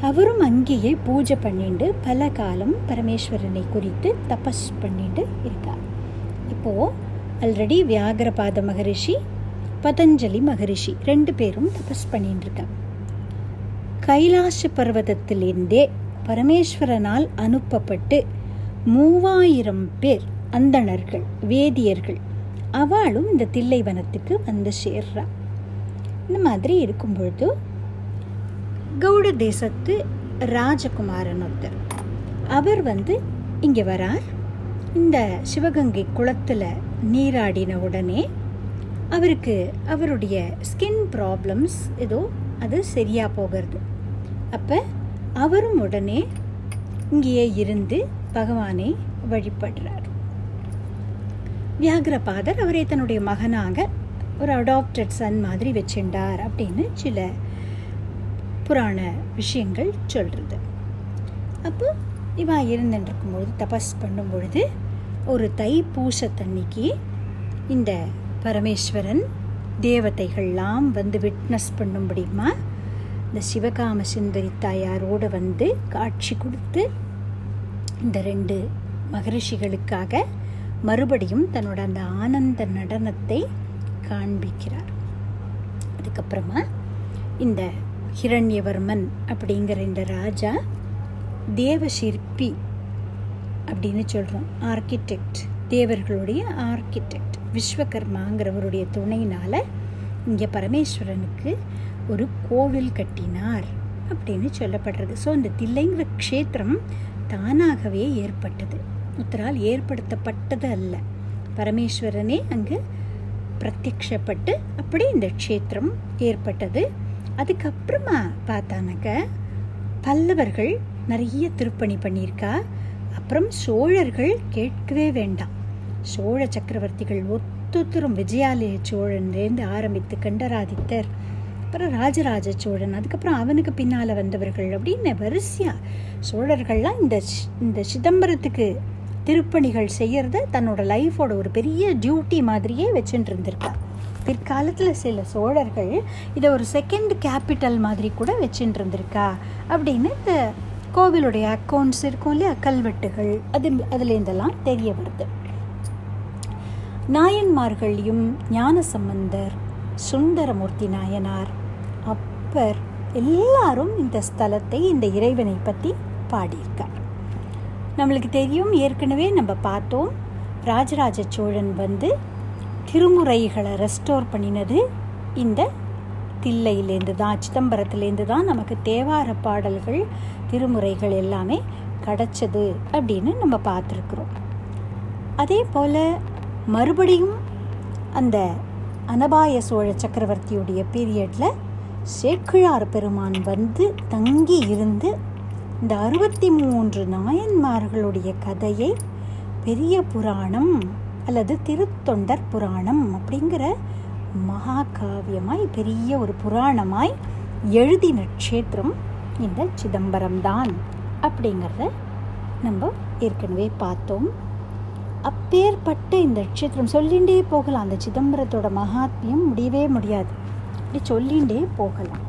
அவரும் அங்கேயே பூஜை பண்ணிட்டு பல காலம் பரமேஸ்வரனை குறித்து தபஸ் பண்ணிட்டு இருக்கார். இப்போது ஆல்ரெடி வியாகரபாத மகரிஷி பதஞ்சலி மகரிஷி ரெண்டு பேரும் தபஸ் பண்ணிட்டு இருக்காங்க. கைலாச பர்வதத்திலிருந்தே பரமேஸ்வரனால் அனுப்பப்பட்டு மூவாயிரம் பேர் அந்தணர்கள் வேதியர்கள். அவளும் இந்த தில்லைவனத்துக்கு வந்து சேர்றா. இந்த மாதிரி இருக்கும் பொழுது கௌட தேசத்து ராஜகுமாரன் ஒருத்தர். அவர் வந்து இங்கே வரார். இந்த சிவகங்கை குளத்தில் நீராடின உடனே அவருக்கு அவருடைய ஸ்கின் ப்ராப்ளம்ஸ் ஏதோ அது சரியாக போகிறது. அப்போ அவரும் உடனே இங்கேயே இருந்து பகவானை வழிபடுறார். வியாகரபாதர் அவரை தன்னுடைய மகனாக ஒரு அடாப்டட் சன் மாதிரி வச்சுண்டார் அப்படின்னு சில புராண விஷயங்கள் சொல்கிறது அப்போ இவா இருந்துருக்கும் பொழுது தபஸ் பண்ணும் பொழுது ஒரு தை தைப்பூசத்தன்னைக்கு இந்த பரமேஸ்வரன் தேவதைகள்லாம் வந்து விட்னஸ் பண்ணும்படியுமா இந்த சிவகாம சுந்தரி தாயாரோடு வந்து காட்சி கொடுத்து இந்த ரெண்டு மகரிஷிகளுக்காக மறுபடியும் தன்னோட அந்த ஆனந்த நடனத்தை காண்பிக்கிறார். அதுக்கப்புறமா இந்த ஹிரண்யவர்மன் அப்படிங்கிற இந்த ராஜா தேவசிற்பி அப்படின்னு சொல்கிறோம் ஆர்கிடெக்ட் தேவர்களுடைய ஆர்கிடெக்ட் விஸ்வகர்மாங்கிறவருடைய துணையினால் இங்கே பரமேஸ்வரனுக்கு ஒரு கோவில் கட்டினார் அப்படின்னு சொல்லப்படுறது. ஸோ இந்த தில்லைங்கிற க்ஷேத்திரம் தானாகவே ஏற்பட்டது. உத்தரால் ஏற்படுத்தப்பட்டது அல்ல பரமேஸ்வரனே அங்கு பிரத்யக்ஷப்பட்டு அப்படி இந்த க்ஷேத்திரம் ஏற்பட்டது. அதுக்கப்புறமா பார்த்தானாக்க பல்லவர்கள் நிறைய திருப்பணி பண்ணியிருக்கா. அப்புறம் சோழர்கள் கேட்கவே வேண்டாம். சோழ சக்கரவர்த்திகள் ஒத்தொத்தரும் விஜயாலய சோழன்லேருந்து ஆரம்பித்து கண்டராதித்தர் அப்புறம் ராஜராஜ சோழன் அதுக்கப்புறம் அவனுக்கு பின்னால் வந்தவர்கள் அப்படின்னு வரிசையாக சோழர்கள்லாம் இந்த இந்த சிதம்பரத்துக்கு திருப்பணிகள் செய்யறத தன்னோட லைஃபோட ஒரு பெரிய டியூட்டி மாதிரியே வச்சுட்டு இருந்திருக்கா பிற்காலத்தில் சில சோழர்கள் இதை ஒரு செகண்ட் கேபிட்டல் மாதிரி கூட வச்சுட்டு இருந்திருக்கா அப்படின்னு இந்த கோவிலுடைய அக்கௌண்ட்ஸ் இருக்கும் இல்லையா கல்வெட்டுகள் அது அதுலேருந்தெல்லாம் தெரிய வருது. நாயன்மார்களையும் ஞானசம்பந்தர் சுந்தரமூர்த்தி நாயனார் அப்பர் எல்லாரும் இந்த ஸ்தலத்தை இந்த இறைவனை பற்றி பாடியிருக்கார் நம்மளுக்கு தெரியும் ஏற்கனவே நம்ம பார்த்தோம். ராஜராஜ சோழன் வந்து திருமுறைகளை ரெஸ்டோர் பண்ணினது இந்த தில்லையிலேருந்து தான் சிதம்பரத்துலேருந்து தான் நமக்கு தேவார பாடல்கள் திருமுறைகள் எல்லாமே கிடச்சது அப்படின்னு நம்ம பார்த்துருக்குறோம். அதே போல் மறுபடியும் அந்த அனபாய சோழ சக்கரவர்த்தியுடைய பீரியடில் சேக்கிழார் பெருமான் வந்து தங்கி இருந்து இந்த அறுபத்தி மூன்று நாயன்மார்களுடைய கதையை பெரிய புராணம் அல்லது திருத்தொண்டர் புராணம் அப்படிங்கிற மகாகாவியமாய் பெரிய ஒரு புராணமாய் எழுதின நட்சத்திரம் இந்த சிதம்பரம் தான் அப்படிங்கிறத நம்ம ஏற்கனவே பார்த்தோம். அப்பேற்பட்ட இந்த நட்சத்திரம் சொல்லிகிட்டே போகலாம். அந்த சிதம்பரத்தோட மகாத்மியம் முடியவே முடியாது. அப்படி சொல்லிகிட்டே போகலாம்.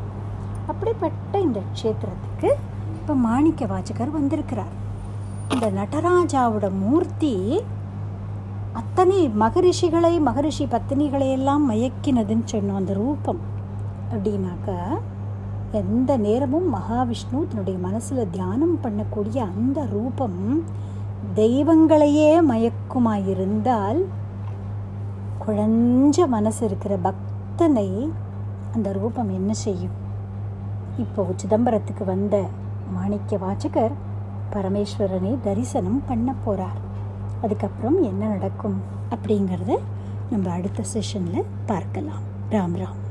அப்படிப்பட்ட இந்த க்ஷேத்திரத்துக்கு இப்போ மாணிக்க வாச்சகர் வந்திருக்கிறார். இந்த நடராஜாவோட மூர்த்தி அத்தனை மகரிஷிகளை மகரிஷி பத்தினிகளை எல்லாம் மயக்கினதுன்னு சொன்னோம் அந்த ரூபம் அப்படின்னாக்கா எந்த நேரமும் மகாவிஷ்ணு தன்னுடைய மனசில் தியானம் பண்ணக்கூடிய அந்த ரூபம் தெய்வங்களையே மயக்குமாயிருந்தால் குழஞ்ச மனசு இருக்கிற பக்தனை அந்த ரூபம் என்ன செய்யும்? இப்போ சிதம்பரத்துக்கு வந்த மாணிக்க வாச்சகர் பரமேஸ்வரனை தரிசனம் பண்ண போகிறார் அதுக்கப்புறம் என்ன நடக்கும் அப்படிங்கிறத நம்ம அடுத்த செஷனில் பார்க்கலாம். ராம் ராம்.